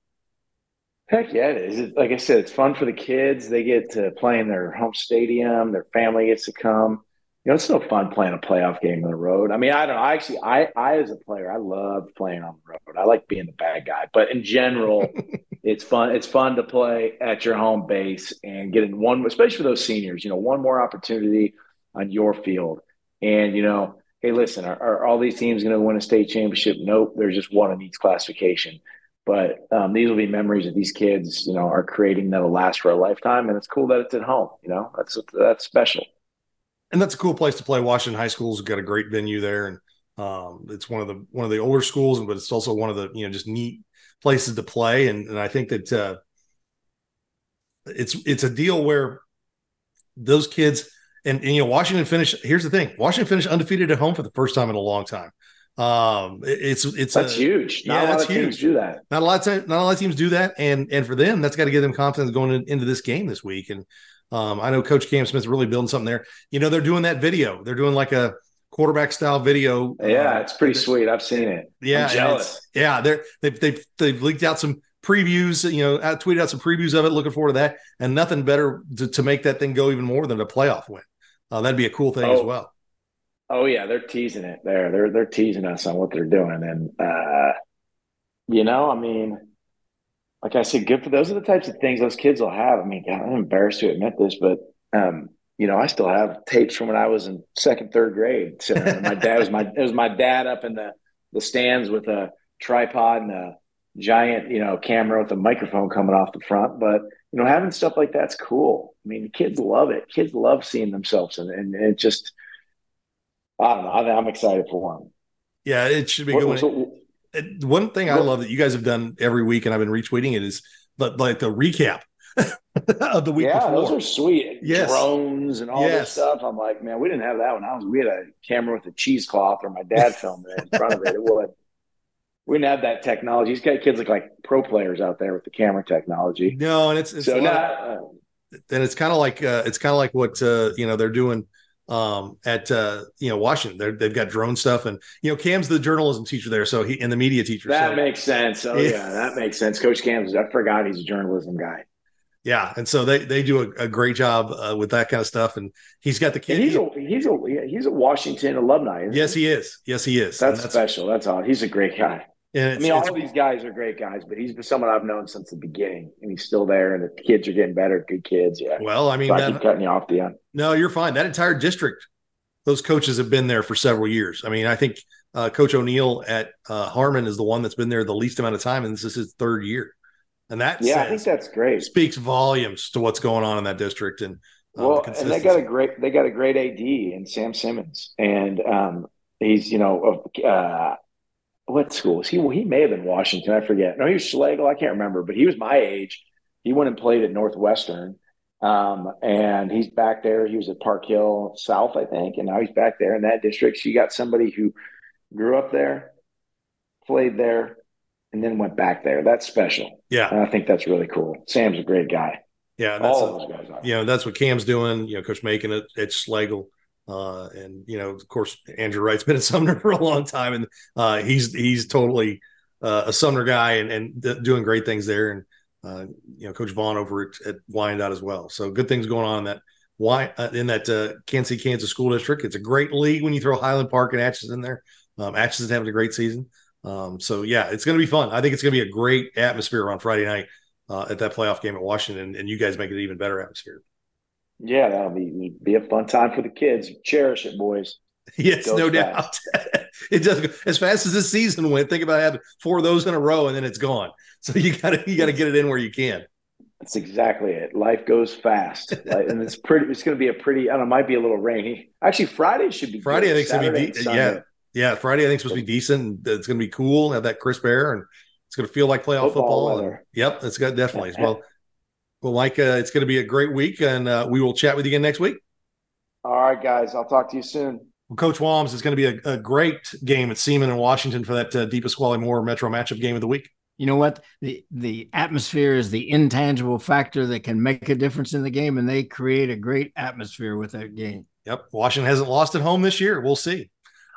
Heck yeah, it is. Like I said, it's fun for the kids. They get to play in their home stadium. Their family gets to come. You know, it's no fun playing a playoff game on the road. I mean, I don't know. I actually, I, I as a player, I love playing on the road. I like being the bad guy. But in general, [LAUGHS] it's fun. It's fun to play at your home base and getting one, especially for those seniors. You know, one more opportunity on your field. And you know, hey, listen, are, are all these teams going to win a state championship? Nope. There's just one in each classification. But um, these will be memories that these kids, you know, are creating that'll last for a lifetime. And it's cool that it's at home. You know, that's that's special. And that's a cool place to play. Washington High School's got a great venue there, and um, it's one of the one of the older schools, but it's also one of the you know just neat places to play. And and I think that uh, it's it's a deal where those kids and, and you know Washington finished. Here's the thing: Washington finished undefeated at home for the first time in a long time. Um, it's it's that's a, huge. Not yeah, a lot that's of teams huge. do that. Not a lot of time, not a lot of teams do that, and and for them, that's got to give them confidence going in, into this game this week. And um, I know Coach Cam Smith's really building something there. You know, they're doing that video. They're doing like a quarterback style video. Yeah, uh, it's pretty sweet. I've seen it. yeah, I'm jealous. Yeah, they're they've they've they've leaked out some previews. You know, out, tweeted out some previews of it. Looking forward to that, and nothing better to, to make that thing go even more than a playoff win. Uh, that'd be a cool thing as Oh. well. Oh yeah, they're teasing it there. They're they're teasing us on what they're doing, and uh, you know, I mean, like I said, good for those are the types of things those kids will have. I mean, God, I'm embarrassed to admit this, but um, you know, I still have tapes from when I was in second, third grade. So my dad was my it was my dad up in the the stands with a tripod and a giant, you know, camera with a microphone coming off the front. But you know, having stuff like that's cool. I mean, kids love it. Kids love seeing themselves, and, and it just I don't know. I'm excited for them. Yeah, it should be What- going. so- one thing I love that you guys have done every week, and I've been retweeting it, is like, like the recap [LAUGHS] of the week yeah, before. those are sweet. Yes. Drones and all Yes. this stuff. I'm like, man, we didn't have that when I was. We had a camera with a cheesecloth, or my dad [LAUGHS] filmed it in front of it. It would. We didn't have that technology. These kids look like pro players out there with the camera technology. No, and it's it's so not. of- uh, and it's kind of like uh, it's kind of like what uh, you know they're doing um, at uh, you know Washington. They're, they've got drone stuff, and you know Cam's the journalism teacher there, so he and the media teacher. That so, makes sense. Oh yeah. yeah. that makes sense. Coach Cam's. I forgot he's a journalism guy. Yeah, and so they they do a, a great job uh, with that kind of stuff, and he's got the kid. And he's a he's a he's a Washington alumni. yes, he? he is. Yes, he is. That's, that's special. That's all. He's a great guy. I mean, all of these guys are great guys, but he's been someone I've known since the beginning, and he's still there. And the kids are getting better, good kids. Yeah. Well, I mean, so I keep cutting you off, Dion. No, you're fine. That entire district, those coaches have been there for several years. I mean, I think uh, Coach O'Neill at uh, Harmon is the one that's been there the least amount of time, and this is his third year. And that yeah, I think that's great. Speaks volumes to what's going on in that district, and uh, well, the and they got a great they got a great AD in Sam Simmons, and um, he's you know uh, what schools? He Well, he may have been Washington. I forget. No, he was Schlagle. I can't remember, but he was my age. He went and played at Northwestern, um, and he's back there. He was at Park Hill South, I think, and now he's back there in that district. So you got somebody who grew up there, played there, and then went back there. That's special. Yeah, and I think that's really cool. Sam's a great guy. Yeah, all of those guys are. You know, that's what Cam's doing. You know, Coach Macon at, at Schlagle. Uh, and you know, of course, Andrew Wright's been at Sumner [LAUGHS] for a long time, and uh, he's he's totally uh, a Sumner guy and, and th- doing great things there. And uh, you know, Coach Vaughn over at, at Wyandotte as well. So good things going on in that why uh, in that uh, Kansas City, Kansas school district. It's a great league when you throw Highland Park and Atchison in there. Um, Atchison's having a great season. Um, so yeah, it's going to be fun. I think it's going to be a great atmosphere on Friday night uh, at that playoff game at Washington, and, and you guys make it even better atmosphere. Yeah, that'll be be a fun time for the kids. Cherish it, boys. [LAUGHS] Yes, no fast. doubt. [LAUGHS] it does go as fast as this season went. Think about having four of those in a row and then it's gone. [LAUGHS] So you gotta you gotta get it in where you can. That's exactly it. Life goes fast, and it's pretty. It's going to be a pretty. I don't know. Might be a little rainy. Actually, Friday should be. Friday, good. I think it's going to be. De- yeah, yeah. Friday, I think it's supposed to be decent. It's going to be cool. Have that crisp air, and it's going to feel like playoff football. football yep, it's got definitely. well, well, Mike, uh, it's going to be a great week, and uh, we will chat with you again next week. All right, guys. I'll talk to you soon. Well, Coach Walms, is going to be a, a, great game at Seaman in Washington for that uh, DePasquale Moore Metro matchup game of the week. You know what? The the atmosphere is the intangible factor that can make a difference in the game, and they create a great atmosphere with that game. Yep. Washington hasn't lost at home this year. We'll see.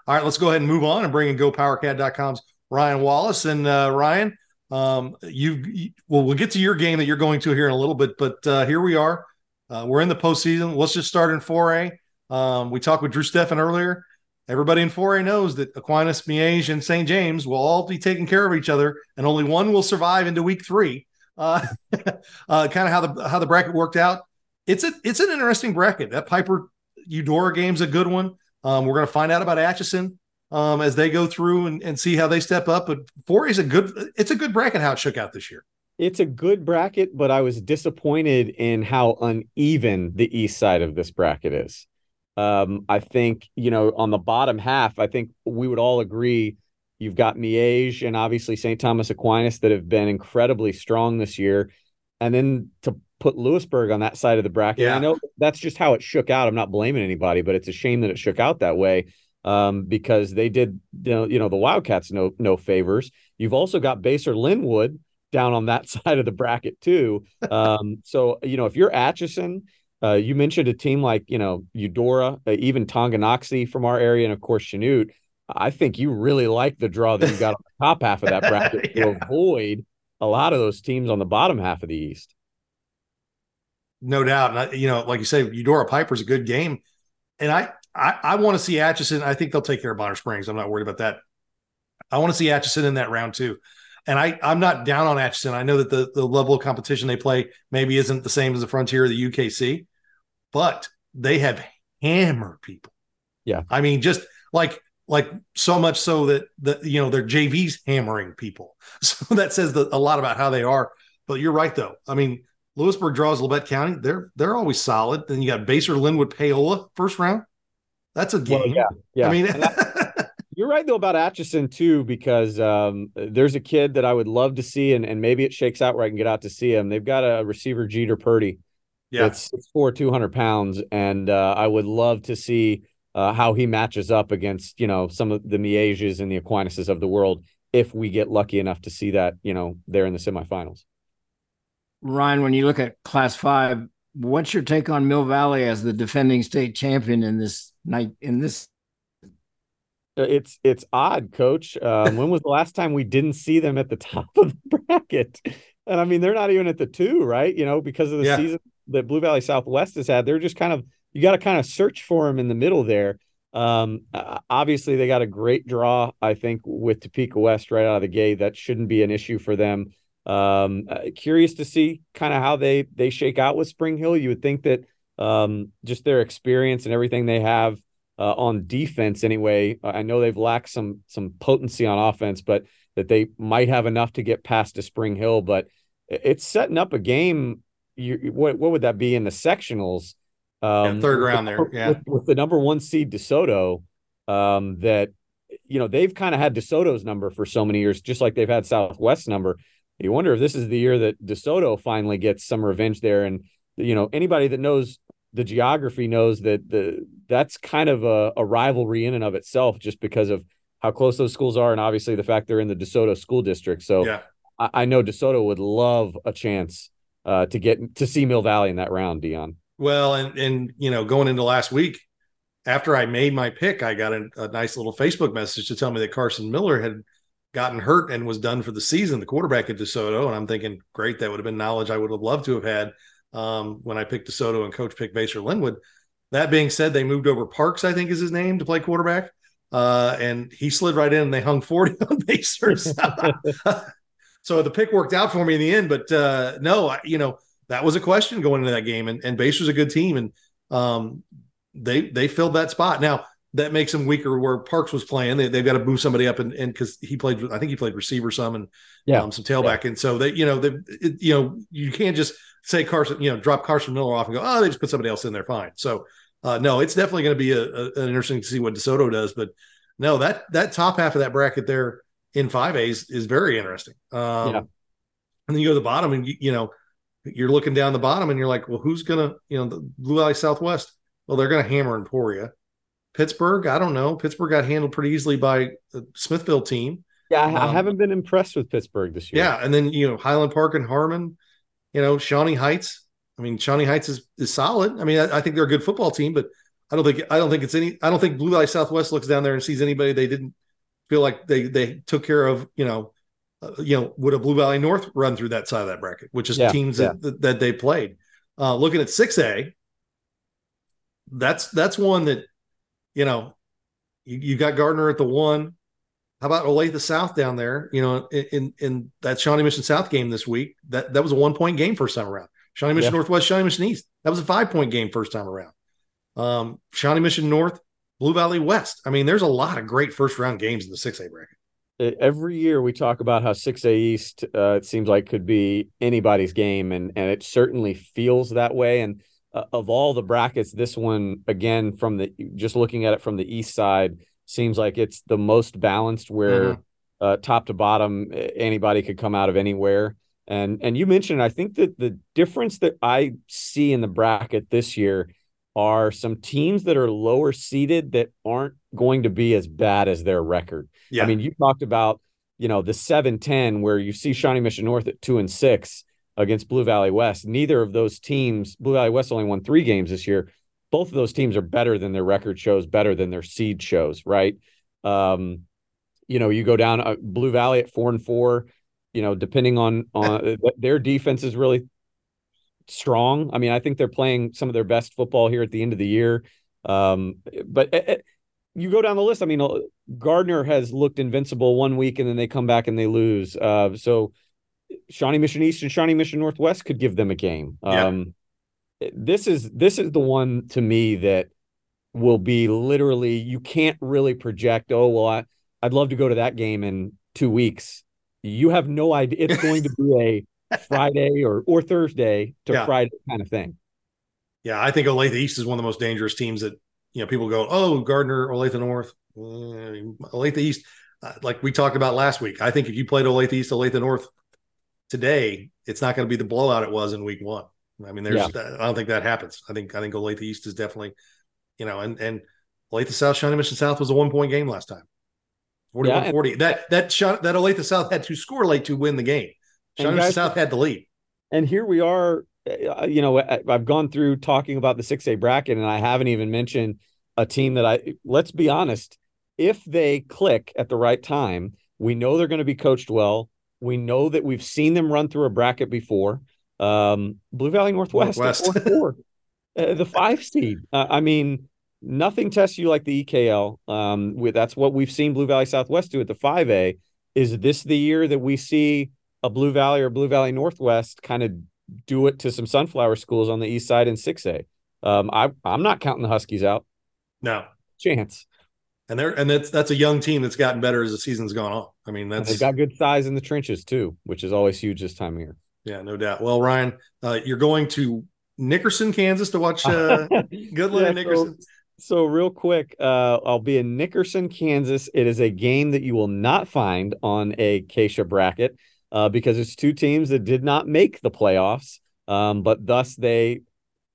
All right, let's go ahead and move on and bring in GoPowerCat.com's Ryan Wallace. And uh, Ryan, um, you, you, well, we'll get to your game that you're going to here in a little bit, but uh, here we are. Uh, we're in the postseason. Let's just start in 4A. Um, we talked with Drew Steffen earlier. Everybody in 4A knows that Aquinas, Miege, and St. James will all be taking care of each other, and only one will survive into week three. Uh, [LAUGHS] uh, kind of how the how the bracket worked out. It's a it's an interesting bracket. That Piper Eudora game's a good one. Um, we're going to find out about Atchison um, as they go through and, and see how they step up. But four is a good it's a good bracket how it shook out this year. It's a good bracket, but I was disappointed in how uneven the east side of this bracket is. Um, I think, you know, on the bottom half, I think we would all agree you've got Miege and obviously St. Thomas Aquinas that have been incredibly strong this year. And then to put Louisburg on that side of the bracket, yeah. I know that's just how it shook out. I'm not blaming anybody, but it's a shame that it shook out that way um, because they did you know, you know the Wildcats no no favors. You've also got Basehor Linwood down on that [LAUGHS] side of the bracket too. Um, so you know if you're Atchison, uh, you mentioned a team like you know Eudora, uh, even Tonganoxie from our area, and of course Chanute. I think you really like the draw that you got on the top half of that [LAUGHS] bracket yeah. to avoid a lot of those teams on the bottom half of the East. No doubt, and I, you know, like you say, Eudora Piper's a good game, and I I, I want to see Atchison. I think they'll take care of Bonner Springs. I'm not worried about that. I want to see Atchison in that round too. And I, I'm not down on Atchison. I know that the, the level of competition they play maybe isn't the same as the Frontier or the UKC, but they have hammered people. Yeah. I mean, just like like so much so that the you know their JV's hammering people. [LAUGHS] So that says the, a lot about how they are. But you're right though. I mean, Louisburg draws Labette County. They're they're always solid. Then you got Basehor, Linwood, Paola first round. That's a game. Well, yeah, yeah. I mean, [LAUGHS] you're right though about Atchison too, because um, there's a kid that I would love to see, and, and maybe it shakes out where I can get out to see him. They've got a receiver, Jeter Purdy. Yeah, it's four, two hundred pounds, and uh, I would love to see uh, how he matches up against you know some of the Mieges and the Aquinas of the world if we get lucky enough to see that you know there in the semifinals. Ryan, when you look at Class Five, what's your take on Mill Valley as the defending state champion in this night in this Uh, It's it's odd, Coach. Um, when was the last time we didn't see them at the [LAUGHS] top of the bracket? And I mean, they're not even at the two, right? You know, because of the Yeah. season that Blue Valley Southwest has had. They're just kind of you got to kind of search for them in the middle there. Um, uh, obviously, they got a great draw, I think, with Topeka West right out of the gate. That shouldn't be an issue for them. Um, uh, curious to see kind of how they they shake out with Spring Hill. You would think that um, just their experience and everything they have uh, on defense anyway. I know they've lacked some some potency on offense, but that they might have enough to get past to Spring Hill. But it's setting up a game. You, what what would that be in the sectionals? Um, third round the- there, yeah. with, with the number one seed DeSoto. Um, that you know they've kind of had DeSoto's number for so many years, just like they've had Southwest number. You wonder if this is the year that DeSoto finally gets some revenge there. And you know anybody that knows the geography knows that the that's kind of a, a rivalry in and of itself, just because of how close those schools are, and obviously the fact they're in the DeSoto school district. So Yeah. I, I know DeSoto would love a chance uh, to get to see Mill Valley in that round, Dion. Well, and and you know, going into last week, after I made my pick, I got a, a nice little Facebook message to tell me that Carson Miller had gotten hurt and was done for the season, the quarterback at DeSoto. And I'm thinking, great, that would have been knowledge I would have loved to have had um, when I picked DeSoto and coach picked Basehor Linwood. That being said, they moved over Parks, I think is his name, to play quarterback. Uh, and he slid right in and they hung 40 [LAUGHS] on Basehor's. [LAUGHS] [LAUGHS] so the pick worked out for me in the end. But uh, no, I, you know, that was a question going into that game. And, and Basehor's a good team. And um, they they filled that spot. Now, that makes them weaker where Parks was playing. They, they've got to move somebody up and and because he played, I think he played receiver some and Yeah. um, some tailback. And so they, you know, they, it, you know, you can't just say Carson, you know, drop Carson Miller off and go, oh, they just put somebody else in there. Fine. So uh, no, it's definitely going to be a, a, an interesting to see what DeSoto does. But no, that that top half of that bracket there in five A's is very interesting. Um, Yeah. And then you go to the bottom and you, you know, you're looking down the bottom and you're like, well, who's gonna, you know, the Blue Valley Southwest? Well, they're gonna hammer Emporia. Pittsburgh, I don't know. Pittsburgh got handled pretty easily by the Smithville team. Yeah, I, I Um, haven't been impressed with Pittsburgh this year. Yeah, and then you know Highland Park and Harmon, you know Shawnee Heights. I mean Shawnee Heights is is solid. I mean I, I think they're a good football team, but I don't think I don't think it's any. I don't think Blue Valley Southwest looks down there and sees anybody they didn't feel like they they took care of. You know, uh, you know would a Blue Valley North run through that side of that bracket, which is Yeah, teams yeah. that that they played. Uh, looking at six A, that's that's one that you know you, you got Gardner at the one. How about Olathe South down there? You know, in, in in that Shawnee Mission South game this week, that that was a one point game first time around. Shawnee Mission Yeah. Northwest, Shawnee Mission East, that was a five point game first time around. Um, Shawnee Mission North, Blue Valley West. I mean, there's a lot of great first round games in the six A bracket. Every year we talk about how 6A East uh, it seems like could be anybody's game and and it certainly feels that way and uh, of all the brackets this one again from the just looking at it from the east side seems like it's the most balanced where Mhm. uh, top to bottom anybody could come out of anywhere and and you mentioned I think that the difference that I see in the bracket this year are some teams that are lower seeded that aren't going to be as bad as their record. Yeah. I mean, you talked about, you know, the 7-10 where you see Shawnee Mission North at 2 and 6 against Blue Valley West. Neither of those teams, Blue Valley West only won 3 games this year. Both of those teams are better than their record shows, better than their seed shows, right? Um, you know, you go down uh, Blue Valley at 4 and 4, you know, depending on on their defense is really strong. I mean, I think they're playing some of their best football here at the end of the year. Um, but eh, eh, you go down the list. I mean, uh, Gardner has looked invincible one week and then they come back and they lose. Uh, so Shawnee Mission East and Shawnee Mission Northwest could give them a game. Yeah. Um, this is this is the one to me that will be literally you can't really project. Oh well, I I'd love to go to that game in two weeks. You have no idea. It's going to be a [LAUGHS] Friday or or Thursday to Yeah. Friday kind of thing. Yeah, I think Olathe East is one of the most dangerous teams that you know people go, oh, Gardner, Olathe North, uh, Olathe East. Uh, like we talked about last week, I think if you played Olathe East, Olathe North today, it's not going to be the blowout it was in week one. I mean, there's I don't think that happens. I think I think Olathe East is definitely, you know, and and Olathe South, Shawnee Mission South was a one point game last time. 41 Yeah, and- 40. That that shot that Olathe South had to score late to win the game. Shawnee Mission South had the lead. And here we are uh, you know, I've gone through talking about the 6A bracket and I haven't even mentioned a team that I, let's be honest, if they click at the right time, we know they're going to be coached well. We know that we've seen them run through a bracket before. Um, Blue Valley Northwest, Northwest. four, four, uh, the five seed. Uh, I mean, nothing tests you like the EKL. Um, with that's what we've seen Blue Valley Southwest do at the 5A. Is this the year that we see a Blue Valley or Blue Valley Northwest kind of do it to some sunflower schools on the east side in 6A? Um, I, I'm not counting the Huskies out. No chance. And they're and that's that's a young team that's gotten better as the season's gone on. I mean, that's they've got good size in the trenches too, which is always huge this time of year. Yeah, no doubt. Well, Ryan, uh, you're going to Nickerson, Kansas to watch uh, [LAUGHS] Goodland Yeah, and Nickerson. So, so real quick, uh, I'll be in Nickerson, Kansas. It is a game that you will not find on a KSHSAA bracket uh, because it's two teams that did not make the playoffs, um, but thus they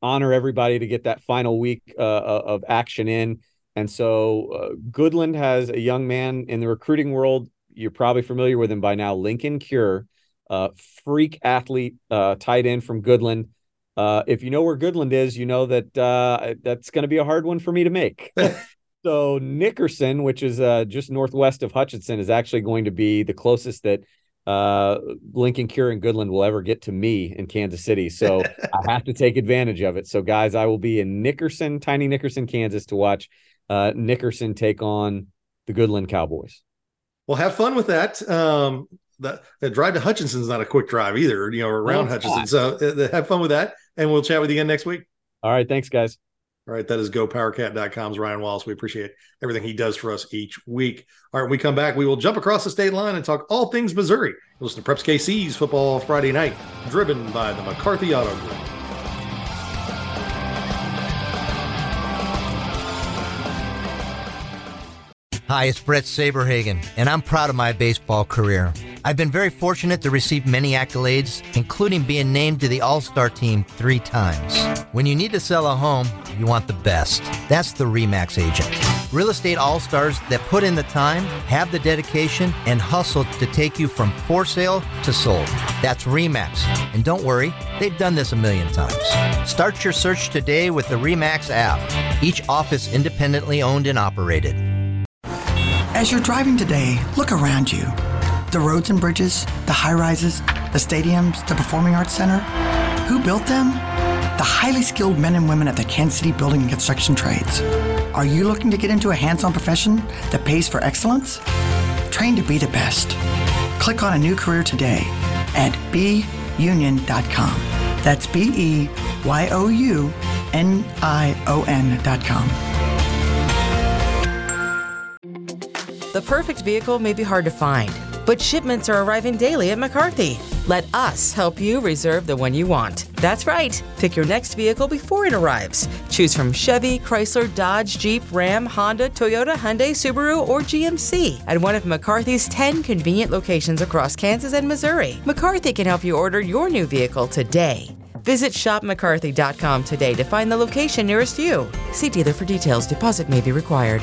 honor everybody to get that final week uh, of action in. And so uh, Goodland has a young man in the recruiting world. You're probably familiar with him by now, Linkon Cure, uh, freak athlete, uh, tight end from Goodland. Uh, if you know where Goodland is, you know that uh, that's going to be a hard one for me to make. [LAUGHS] so Nickerson, which is uh, just northwest of Hutchinson, is actually going to be the closest that uh, Linkon Cure and Goodland will ever get to me in Kansas City. So [LAUGHS] I have to take advantage of it. So guys, I will be in Nickerson, tiny Nickerson, Kansas, to watch uh, Nickerson take on the Goodland Cowboys. Well, have fun with that. Um, the, the drive to Hutchinson's not a quick drive either, you know, around No, Hutchinson. not. So uh, have fun with that. And we'll chat with you again next week. All right. Thanks, guys. All right. That is gopowercat.com's Ryan Wallace. We appreciate everything he does for us each week. All right. When we come back, we will jump across the state line and talk all things Missouri. Listen to Preps KC's Football Friday Night, driven by the McCarthy Auto Group. Hi, it's Bret Saberhagen, and I'm proud of my baseball career. I've been very fortunate to receive many accolades, including being named to the All Star team three times. When you need to sell a home, you want the best. That's the REMAX agent. Real estate all stars that put in the time, have the dedication, and hustle to take you from for sale to sold. That's REMAX. And don't worry, they've done this a million times. Start your search today with the REMAX app, each office independently owned and operated. As you're driving today, look around you. The roads and bridges, the high rises, the stadiums, the Performing Arts Center. Who built them? The highly skilled men and women at the Kansas City Building and Construction Trades. Are you looking to get into a hands on profession that pays for excellence? Train to be the best. Click on a new career today at beunion.com. That's B E Y O U N I O N.com. The perfect vehicle may be hard to find, but shipments are arriving daily at McCarthy. Let us help you reserve the one you want. That's right. Pick your next vehicle before it arrives. Choose from Chevy, Chrysler, Dodge, Jeep, Ram, Honda, Toyota, Hyundai, Subaru, or GMC at one of McCarthy's 10 convenient locations across Kansas and Missouri. McCarthy can help you order your new vehicle today. Visit shopmccarthy.com today to find the location nearest you. See dealer for details. Deposit may be required.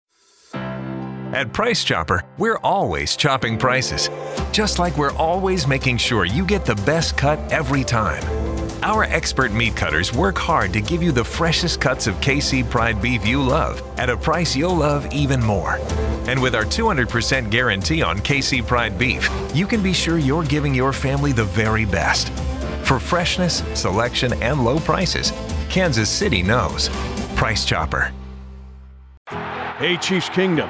At Price Chopper, we're always chopping prices, just like we're always making sure you get the best cut every time. Our expert meat cutters work hard to give you the freshest cuts of KC Pride beef you love at a price you'll love even more. And with our 200% guarantee on KC Pride beef, you can be sure you're giving your family the very best. For freshness, selection, and low prices, Kansas City knows. Price Chopper. Hey, Chiefs Kingdom.